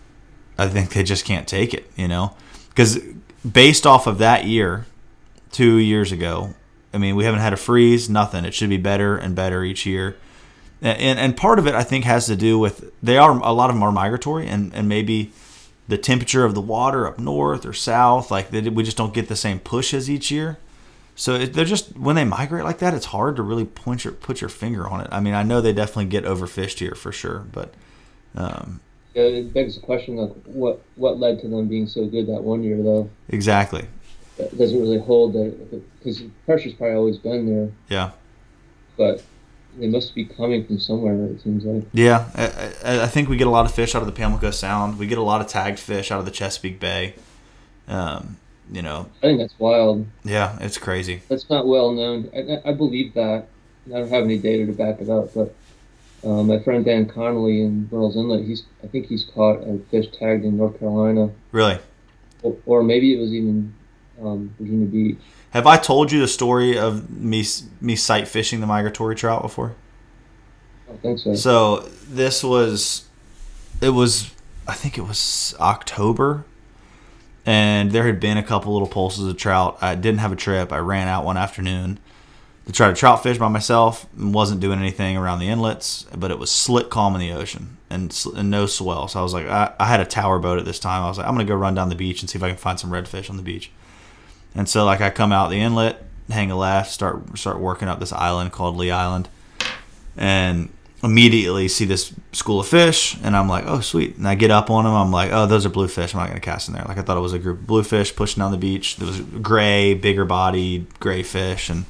I think they just can't take it, you know, because based off of that year, two years ago, I mean we haven't had a freeze, nothing. It should be better and better each year, and and part of it I think has to do with they are a lot of them are migratory, and and maybe the temperature of the water up north or south, like they, we just don't get the same pushes each year. So they're just when they migrate like that, it's hard to really point your put your finger on it. I mean, I know they definitely get overfished here for sure, but um, yeah, it begs the question of what what led to them being so good that one year though. Exactly. That doesn't really hold that because pressure's probably always been there. Yeah. But they must be coming from somewhere. It seems like. Yeah, I, I, think we get a lot of fish out of the Pamlico Sound. We get a lot of tagged fish out of the Chesapeake Bay. Um, you know. I think that's wild. Yeah, it's crazy. That's not well known. I, I believe that. I don't have any data to back it up, but uh, my friend Dan Connolly in Vernal's Inlet, he's I think he's caught a fish tagged in North Carolina. Really? Or, or maybe it was even um, Virginia Beach. Have I told you the story of me me sight fishing the migratory trout before? I think so. So this was, it was, I think it was October and there had been a couple little pulses of trout. I didn't have a trip. I ran out one afternoon to try to trout fish by myself and wasn't doing anything around the inlets, but it was slick calm in the ocean and, and no swell. So I was like, I, I had a tower boat at this time. I was like, I'm going to go run down the beach and see if I can find some redfish on the beach. And so like I come out the inlet, hang a left, start start working up this island called Lea Island, and immediately see this school of fish and I'm like, oh sweet. And I get up on them. I'm like, oh, those are bluefish. I'm not gonna cast in there. Like I thought it was a group of bluefish pushing down the beach. There was gray, bigger bodied gray fish and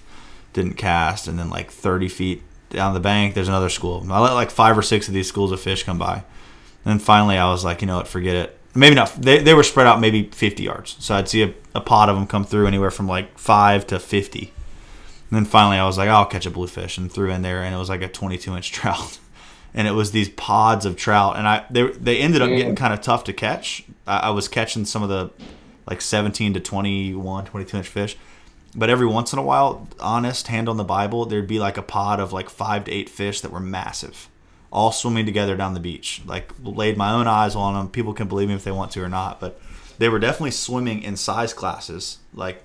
didn't cast. And then like 30 feet down the bank, there's another school. I let like five or six of these schools of fish come by. And then finally I was like, you know what, forget it. Maybe not. They, they were spread out maybe 50 yards. So I'd see a, a pod of them come through anywhere from like five to 50 and then finally, I was like, I'll catch a bluefish, and threw in there, and it was like a 22 inch <laughs> trout. And it was these pods of trout, and I they they ended up getting kind of tough to catch. I, I was catching some of the like 17 to 21, 22 inch fish, but every once in a while, honest hand on the Bible, there'd be like a pod of like five to eight fish that were massive, all swimming together down the beach. Like laid my own eyes on them. People can believe me if they want to or not, but they were definitely swimming in size classes, like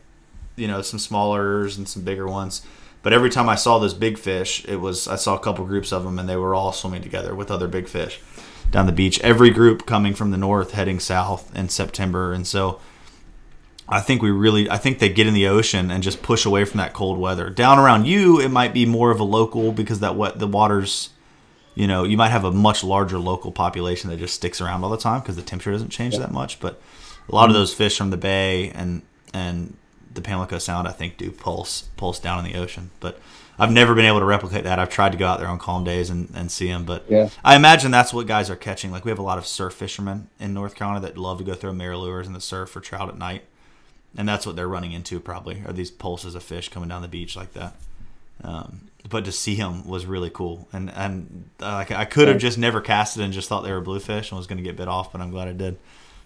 you know some smallers and some bigger ones. But every time I saw those big fish, it was I saw a couple groups of them, and they were all swimming together with other big fish down the beach. Every group coming from the north, heading south in September, and so I think we really I think they get in the ocean and just push away from that cold weather. Down around you, it might be more of a local because that what the waters. You know, you might have a much larger local population that just sticks around all the time because the temperature doesn't change that much. But a lot of mm-hmm. those fish from the bay and and the Pamlico Sound, I think, do pulse pulse down in the ocean. But I've never been able to replicate that. I've tried to go out there on calm days and, and see them, but yeah. I imagine that's what guys are catching. Like we have a lot of surf fishermen in North Carolina that love to go throw MirrOlures in the surf for trout at night, and that's what they're running into probably are these pulses of fish coming down the beach like that. Um, but to see him was really cool, and and uh, like I could have just never casted and just thought they were bluefish and was going to get bit off, but I'm glad I did.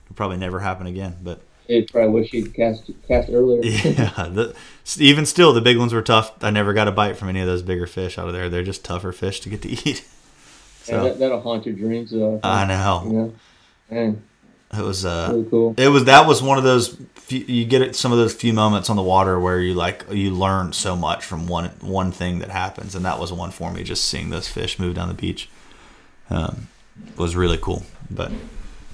It'll probably never happen again, but it probably wish he'd cast cast earlier. <laughs> yeah, the, even still, the big ones were tough. I never got a bite from any of those bigger fish out of there. They're just tougher fish to get to <laughs> eat. so, yeah, that, will haunt your dreams. Though, I, I know. You know? Man, it was uh, really cool. It was that was one of those. Few, you get it some of those few moments on the water where you like you learn so much from one one thing that happens, and that was one for me. Just seeing those fish move down the beach um, was really cool. But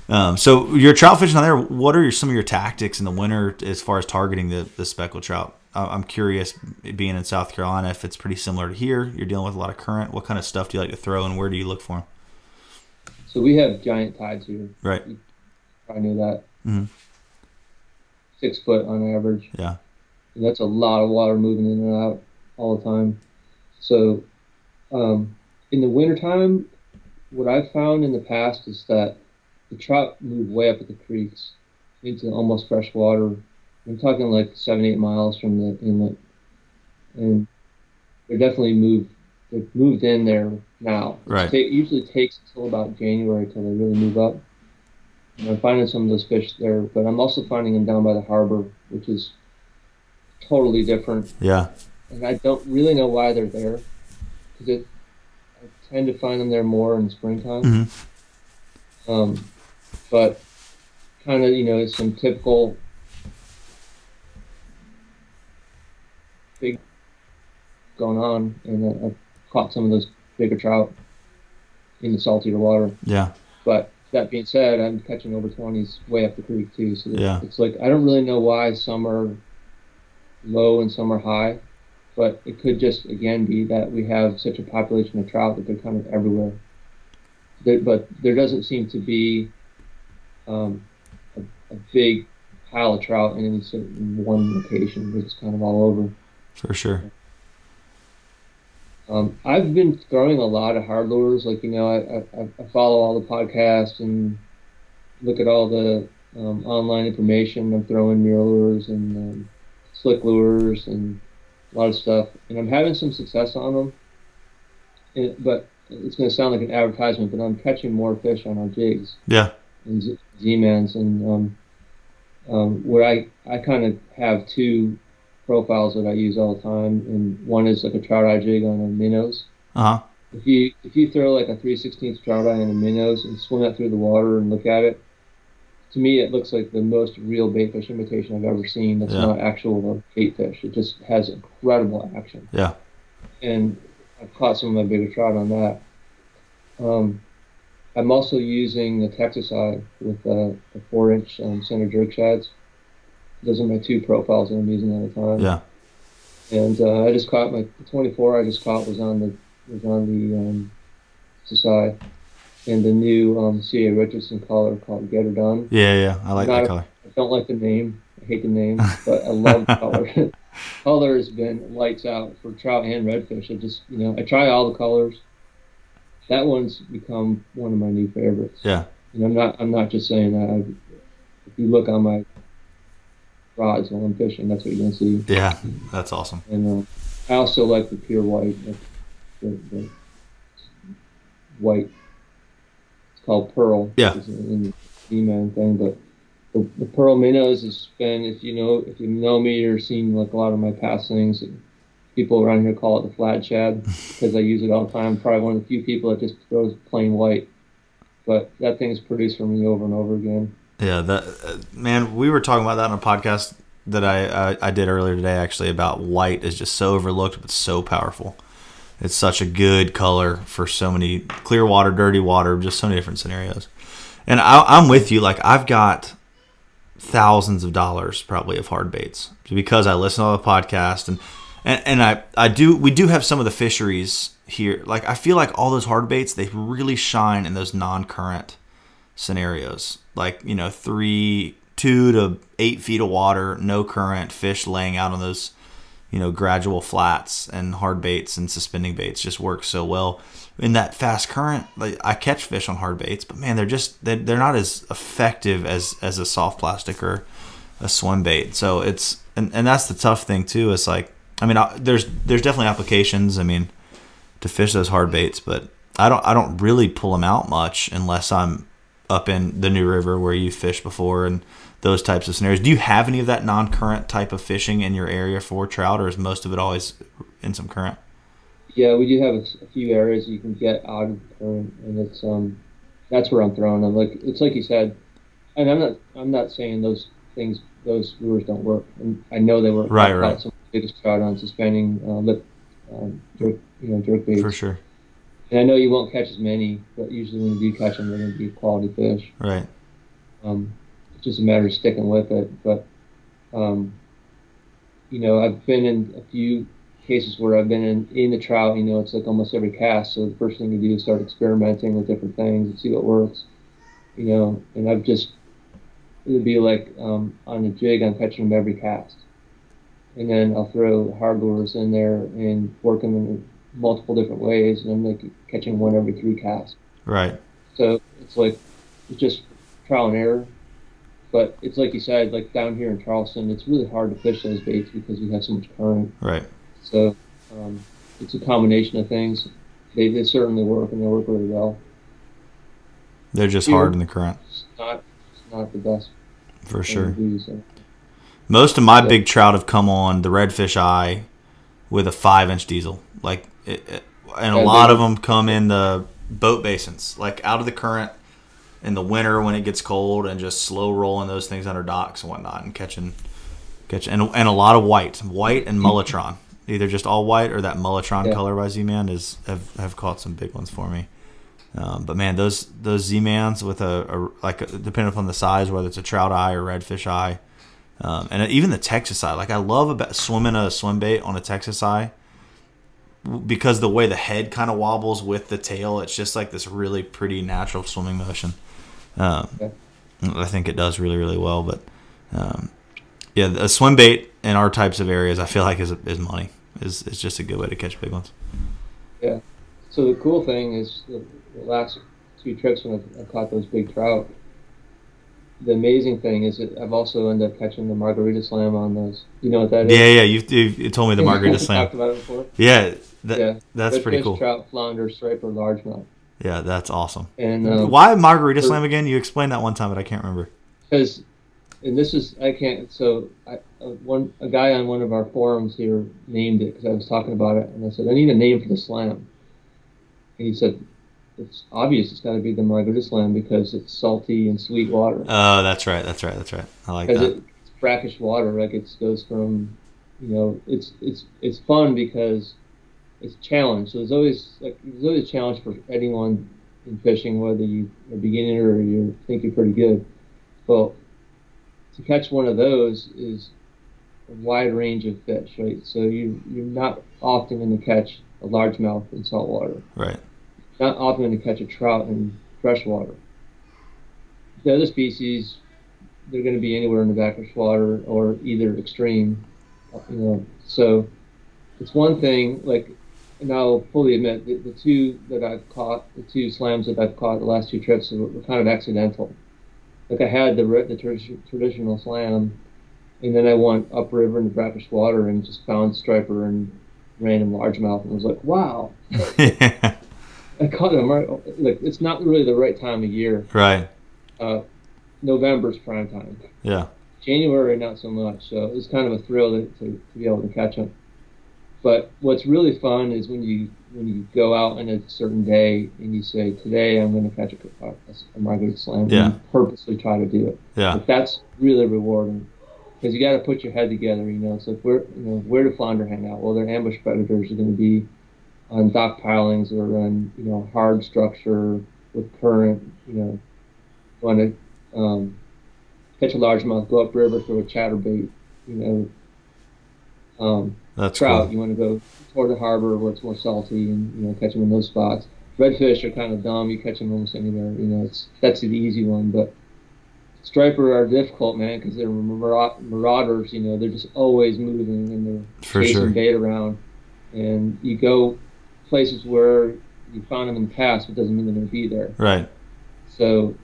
um, so you're trout fishing on there. What are your, some of your tactics in the winter as far as targeting the, the speckled trout? I'm curious, being in South Carolina, if it's pretty similar to here. You're dealing with a lot of current. What kind of stuff do you like to throw, and where do you look for them? So we have giant tides here. Right. I knew that. Mm-hmm. Six foot on average. Yeah. And that's a lot of water moving in and out all the time. So um, in the wintertime, what I've found in the past is that the trout move way up at the creeks into almost fresh water. I'm talking like seven, eight miles from the inlet, and they're definitely moved. They've moved in there now. Right. It usually takes until about January till they really move up. And I'm finding some of those fish there, but I'm also finding them down by the harbor, which is totally different. Yeah. And I don't really know why they're there, because I tend to find them there more in springtime. Mm-hmm. Um, but kind of, you know, some typical big going on, and I've caught some of those bigger trout in the saltier water. Yeah. But that being said, I'm catching over 20s way up the creek too. So Yeah. it's like I don't really know why some are low and some are high, but it could just again be that we have such a population of trout that they're kind of everywhere. There, but there doesn't seem to be um, a, a big pile of trout in any certain one location. It's kind of all over. For sure. Um, I've been throwing a lot of hard lures. Like you know, I, I, I follow all the podcasts and look at all the um, online information. I'm throwing MirrOlures and um, slick lures and a lot of stuff, and I'm having some success on them. And, but it's going to sound like an advertisement, but I'm catching more fish on our jigs Yeah. and Z-mans, and um, um, where I I kind of have two profiles that I use all the time, and one is like a trout eye jig on a MinnowZ. Uh huh. If you if you throw like a 3 16th trout eye on a MinnowZ and swim that through the water and look at it, to me it looks like the most real baitfish imitation I've ever seen. That's Yeah. not actual bait fish. It just has incredible action. Yeah. And I've caught some of my bigger trout on that. Um, I'm also using the Texas eye with uh, the four inch um, Scented Jerk ShadZ. Those are my two profiles that I'm using at a time. Yeah. And uh, I just caught my the 24 I just caught was on the was on the um, Society and the new um, C.A. Richardson color called Get Her Done. Yeah. Yeah. I like Not that color. I don't like the name. I hate the name, but I love the color. <laughs> <laughs> color has been lights out for trout and redfish. I just you know I try all the colors. That one's become one of my new favorites. Yeah. And I'm not I'm not just saying that. I, if you look on my rods while I'm fishing, that's what you're gonna see. Yeah. That's awesome. And uh, I also like the pure white, the, the white. It's called pearl. Yeah. It's in the E-man thing, but the, the pearl MinnowZ has been, if you know, if you know me or seen like a lot of my past things, people around here call it the flat shad <laughs> because I use it all the time. Probably one of the few people that just throws plain white, but that thing's produced for me over and over again. Yeah, that uh, man, we were talking about that on a podcast that I, I I did earlier today actually about white is just so overlooked but so powerful. It's such a good color for so many clear water, dirty water, just so many different scenarios. And I, I'm with you. Like I've got thousands of dollars probably of hard baits because I listen to the podcast and and, and I, I do we do have some of the fisheries here. Like I feel like all those hard baits they really shine in those non-current scenarios. Like you know three two to eight feet of water, no current, fish laying out on those you know gradual flats and hard baits and suspending baits just work so well in that fast current like i catch fish on hard baits but man they're just they're, not as effective as as a soft plastic or a swim bait so it's and, and that's the tough thing too is like i mean I, there's there's definitely applications i mean to fish those hard baits but i don't i don't really pull them out much unless i'm up in the new river where you fished before and those types of scenarios. Do you have any of that non-current type of fishing in your area for trout, or is most of it always in some current? Yeah, we do have a, few areas you can get out of the current, and it's um, that's where I'm throwing them. Like it's like you said, and I'm not I'm not saying those things those lures don't work. And I know they work. Right, right. Some of the biggest trout on suspending uh, lip, um, jerk, you know, jerk baits. For sure. And I know you won't catch as many, but usually when you do catch them, they're going to be quality fish. Right. Um, it's just a matter of sticking with it. But, um, you know, I've been in a few cases where I've been in, in the trout, you know, it's like almost every cast. So the first thing you do is start experimenting with different things and see what works, you know, and I've just, it would be like um, on a jig, I'm catching them every cast. And then I'll throw hard lures in there and work them in multiple different ways, and I'm like catching one every three casts. Right. So it's like it's just trial and error. But it's like you said, like down here in Charleston, it's really hard to fish those baits because we have so much current. Right. So um, it's a combination of things. They, they certainly work and they work really well. They're just Here, hard in the current It's not it's not the best for sure. do, so. Most of my Yeah. big trout have come on the redfish eye with a five inch DieZel. Like, it, it, and a Yeah, lot they- of them come in the boat basins, like out of the current in the winter when it gets cold, and just slow rolling those things under docks and whatnot, and catching, catching, and, and a lot of white, white and mulletron, either just all white or that mulletron Yeah. color by Z Man is have, have caught some big ones for me. Um, but man, those those Z Mans with a, a like a, depending upon the size, whether it's a trout eye or redfish eye, um, and even the Texas eye. Like I love about swimming a swim bait on a Texas eye because the way the head kind of wobbles with the tail, it's just like this really pretty natural swimming motion. Um. I think it does really really well. But um, yeah, a swim bait in our types of areas, I feel like is is money. Is is just a good way to catch big ones. Yeah. So the cool thing is the, last two trips when I caught those big trout. The amazing thing is that I've also ended up catching the margarita slam on those. You know what that is? Yeah, yeah. You you, you told me the <laughs> margarita Slam. Talked about it before. Yeah, that, yeah, that's pretty Redfish, cool. Trout, flounder, striper, largemouth, Yeah, that's awesome. and um, Why margarita for- slam again? You explained that one time, but I can't remember. because and this is I can't so I uh, one a guy on one of our forums here named it because I was talking about it and I said I need a name for the slam and he said it's obvious it's got to be the margarita slam because it's salty and sweet water Oh, that's right. That's right. That's right. I like that. it, it's brackish water like it goes from you know it's it's it's fun because it's a challenge so there's always like there's always a challenge for anyone in fishing whether you are a beginner or you think you're pretty good well to catch one of those is a wide range of fish right so you you're not often going to catch a largemouth in saltwater Right. Not often to catch a trout in freshwater. The other species, they're going to be anywhere in the brackish water or either extreme, you know. So it's one thing, like, and I'll fully admit the, the two that I've caught, the two slams that I've caught the last two trips were, kind of accidental. Like I had the the tradi- traditional slam, and then I went upriver in the brackish water and just found striper and random largemouth and was like, wow, <laughs> I caught them right. Like it's not really the right time of year. right. Uh, November's prime time. Yeah. January, not so much. So it's kind of a thrill to, to, to be able to catch them. But what's really fun is when you when you go out on a certain day and you say, "Today I'm going to catch a, a, a margarita slam," and Yeah. you purposely try to do it. Yeah. But that's really rewarding because you got to put your head together. You know, it's like where you know where do flounder hang out? Well, their ambush predators are going to be on dock pilings or on you know hard structure with current. You know, want to um, catch a largemouth, go up river, throw a chatterbait. You know, um, That's trout. cool. You want to go toward the harbor where it's more salty and you know catch them in those spots. Redfish are kind of dumb. You catch them almost anywhere. You know, it's that's the easy one. But striper are difficult, man, because they're marauders. You know, they're just always moving and they're For chasing sure. bait around. And you go places where you found them in the past, but doesn't mean they're going to be there. Right. So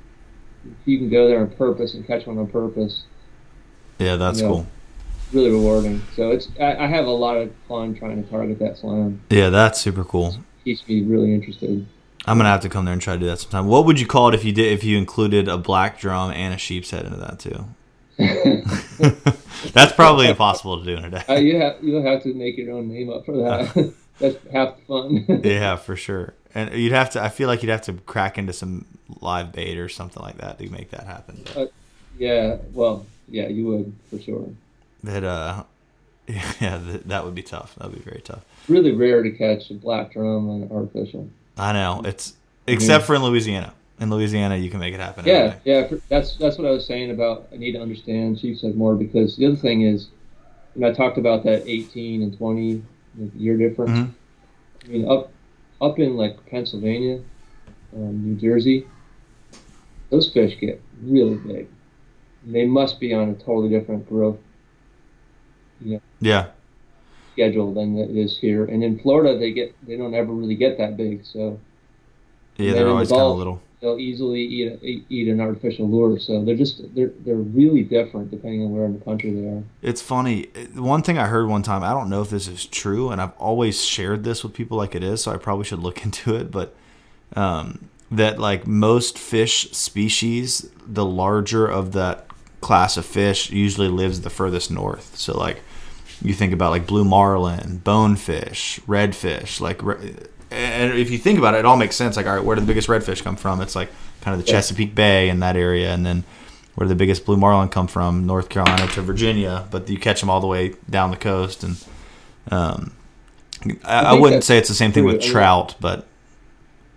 if you can go there on purpose and catch one on purpose, Yeah, that's Yeah. cool. really rewarding. So it's I, I have a lot of fun trying to target that slam. Yeah, that's super cool. Keeps me really interested. I'm gonna have to come there and try to do that sometime. What would you call it if you did if you included a black drum and a sheepshead into that too? <laughs> <laughs> That's probably impossible to do in a Uh, day. you have you'll have to make your own name up for that. That's half the fun. <laughs> Yeah, for sure. And you'd have to. I feel like you'd have to crack into some live bait or something like that to make that happen. But, yeah, well, yeah, you would for sure. but uh, <laughs> yeah, th- that would be tough. That would be very tough. Really rare to catch a black drum on artificial. I know it's except for in Louisiana. In Louisiana, you can make it happen. Yeah, yeah, for, that's that's what I was saying about I need to understand sheepshead more because the other thing is, when I talked about that 18 and 20 like, year difference. Mhm. I mean, up up in like Pennsylvania, um, New Jersey, those fish get really big. They must be on a totally different growth. Yeah. schedule than it is here. And in Florida, they get they don't ever really get that big, so Yeah, they're always kind of little. They'll easily eat eat- eat an artificial lure. So they're just they're they're really different depending on where in the country they are. It's funny. One thing I heard one time, I don't know if this is true, and I've always shared this with people like it is, so I probably should look <laughs> into it, but um, that like most fish species, the larger of that class of fish usually lives the furthest north. So like you think about like blue marlin, bonefish, redfish, like and if you think about it, it all makes sense. Like, all right, where do the biggest redfish come from? It's like kind of the. Chesapeake Bay in that area, and then where do the biggest blue marlin come from? North Carolina to Virginia, but you catch them all the way down the coast. And um, I, I, wouldn't say it's the same thing true. with trout, but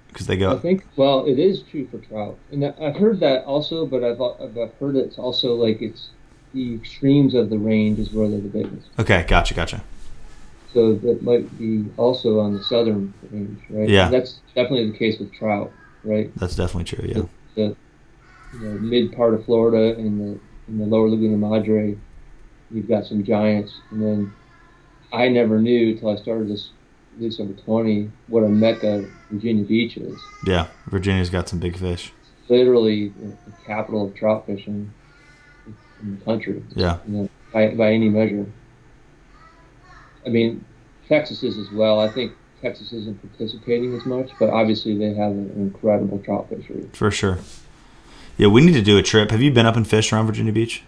because they go. I think well, it is true for trout, and I- I've heard that also. But I've I've heard it's also like it's the extremes of the range is where they're the biggest. okay, gotcha, gotcha. So that might be also on the southern range, right? Yeah. that's definitely the case with trout, right? That's definitely true. Yeah, The you know, mid part of Florida and the in the lower Laguna Madre, you've got some giants, and then I never knew until I started this release over twenty what a mecca Virginia Beach is. yeah. Virginia's got some big fish. Literally the, the capital of trout fishing in the country. Yeah, you know, by, by any measure. I mean, Texas is as well. I think Texas isn't participating as much, but obviously they have an incredible trout fishery. for sure. Yeah, we need to do a trip. Have you been up and fished around Virginia Beach?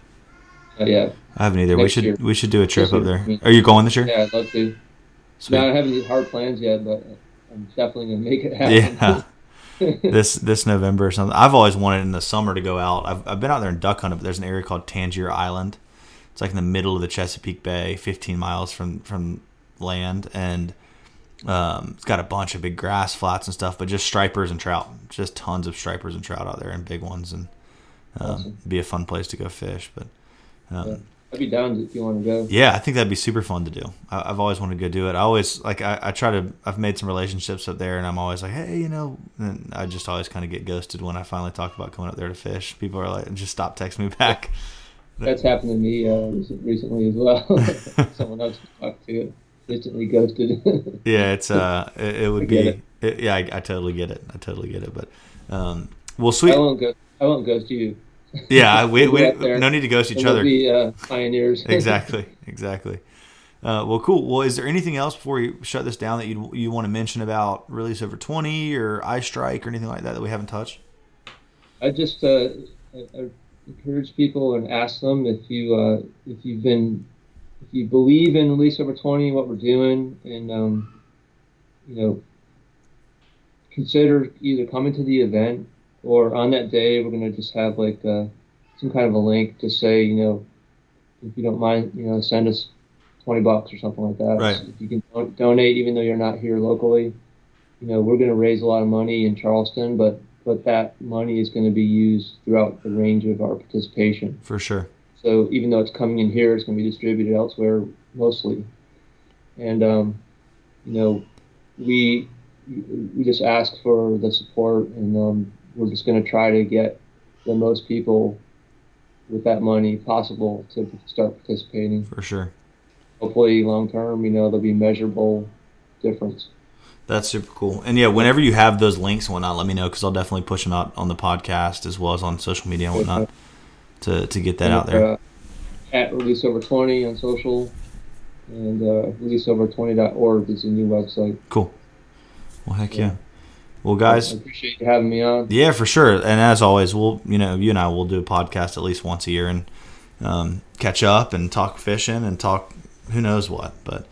Yeah, I haven't either. we should year. we should do a trip This up year. there. Are you going this year? yeah, I'd love to. Sweet. No, I haven't any hard plans yet, but I'm definitely gonna make it happen. Yeah. <laughs> this this November or something. I've always wanted in the summer to go out. I've, I've been out there in duck hunting, but there's an area called Tangier Island. It's like in the middle of the Chesapeake Bay, 15 miles from from land, and um, it's got a bunch of big grass flats and stuff, but just stripers and trout, just tons of stripers and trout out there and big ones, and um, Awesome. be a fun place to go fish. But um, Yeah. I'd be down if you want to go. yeah, I think that'd be super fun to do. I, I've always wanted to go do it. I always like I, I try to. I've made some relationships up there, and I'm always like, hey, you know, and I just always kind of get ghosted when I finally talk about coming up there to fish. People are like, just stop texting me back. That's happened to me uh, recently as well. <laughs> <laughs> Someone else talked to instantly ghosted. <laughs> yeah, it's uh, it, it would I be. It, yeah, I, I totally get it. I totally get it. But um, well, I sweet. won't go. I won't ghost you. Yeah, we, we go up there, no need to ghost each other. Be uh, pioneers. exactly, exactly. Uh, well, cool. Well, is there anything else before we shut this down that you you want to mention about release over twenty or eye strike or anything like that that we haven't touched? I just uh, I, I encourage people and ask them if you uh, if you've been if you believe in release over twenty, what we're doing, and um, you know, consider either coming to the event or on that day we're gonna just have like uh, some kind of a link to say you know if you don't mind you know send us twenty bucks or something like that. Right. If you can don- donate even though you're not here locally, you know we're gonna raise a lot of money in Charleston, but but that money is going to be used throughout the range of our participation. For sure. So even though it's coming in here, it's going to be distributed elsewhere mostly. And um, you know, we we just ask for the support, and um, we're just going to try to get the most people with that money possible to start participating. For sure. Hopefully, long term, you know, there'll be measurable difference. That's super cool. And yeah, whenever you have those links and whatnot, let me know because I'll definitely push them out on the podcast as well as on social media and whatnot to, to get that out there. Uh, at release over 20 on social and uh, releaseover20.org is a new website. Cool. Well, heck Yeah. yeah. Well, guys, I appreciate you having me on. Yeah, for sure. And as always, we'll you know you and I will do a podcast at least once a year and um, catch up and talk fishing and talk who knows what. But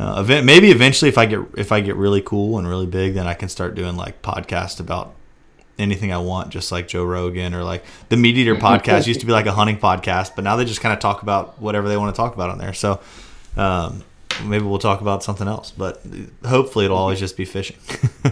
uh, event, maybe eventually, if I get if I get really cool and really big, then I can start doing like podcast about anything I want, just like Joe Rogan or like the Meat Eater <laughs> podcast used to be like a hunting podcast, but now they just kind of talk about whatever they want to talk about on there. So um, maybe we'll talk about something else, but hopefully it'll always just be fishing. <laughs>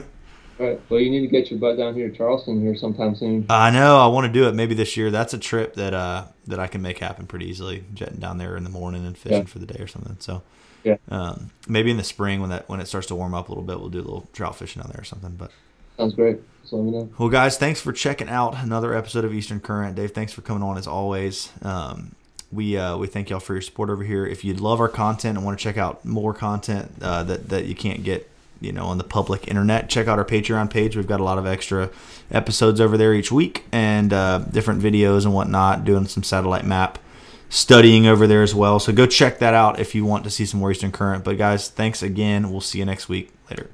All right. Well, you need to get your butt down here to Charleston here sometime soon. I know. I want to do it maybe this year. That's a trip that uh that I can make happen pretty easily. Jetting down there in the morning and fishing Yeah. for the day or something. So Yeah. um, maybe in the spring when that when it starts to warm up a little bit, we'll do a little trout fishing down there or something. But Sounds great. Let me know. well, guys, thanks for checking out another episode of Eastern Current. Dave, thanks for coming on as always. Um, we uh, we thank y'all for your support over here. If you love our content and want to check out more content uh, that that you can't get you know on the public internet check out our patreon page we've got a lot of extra episodes over there each week and uh, different videos and whatnot doing some satellite map studying over there as well. So go check that out if you want to see some more eastern current. But guys thanks again. We'll see you next week. Later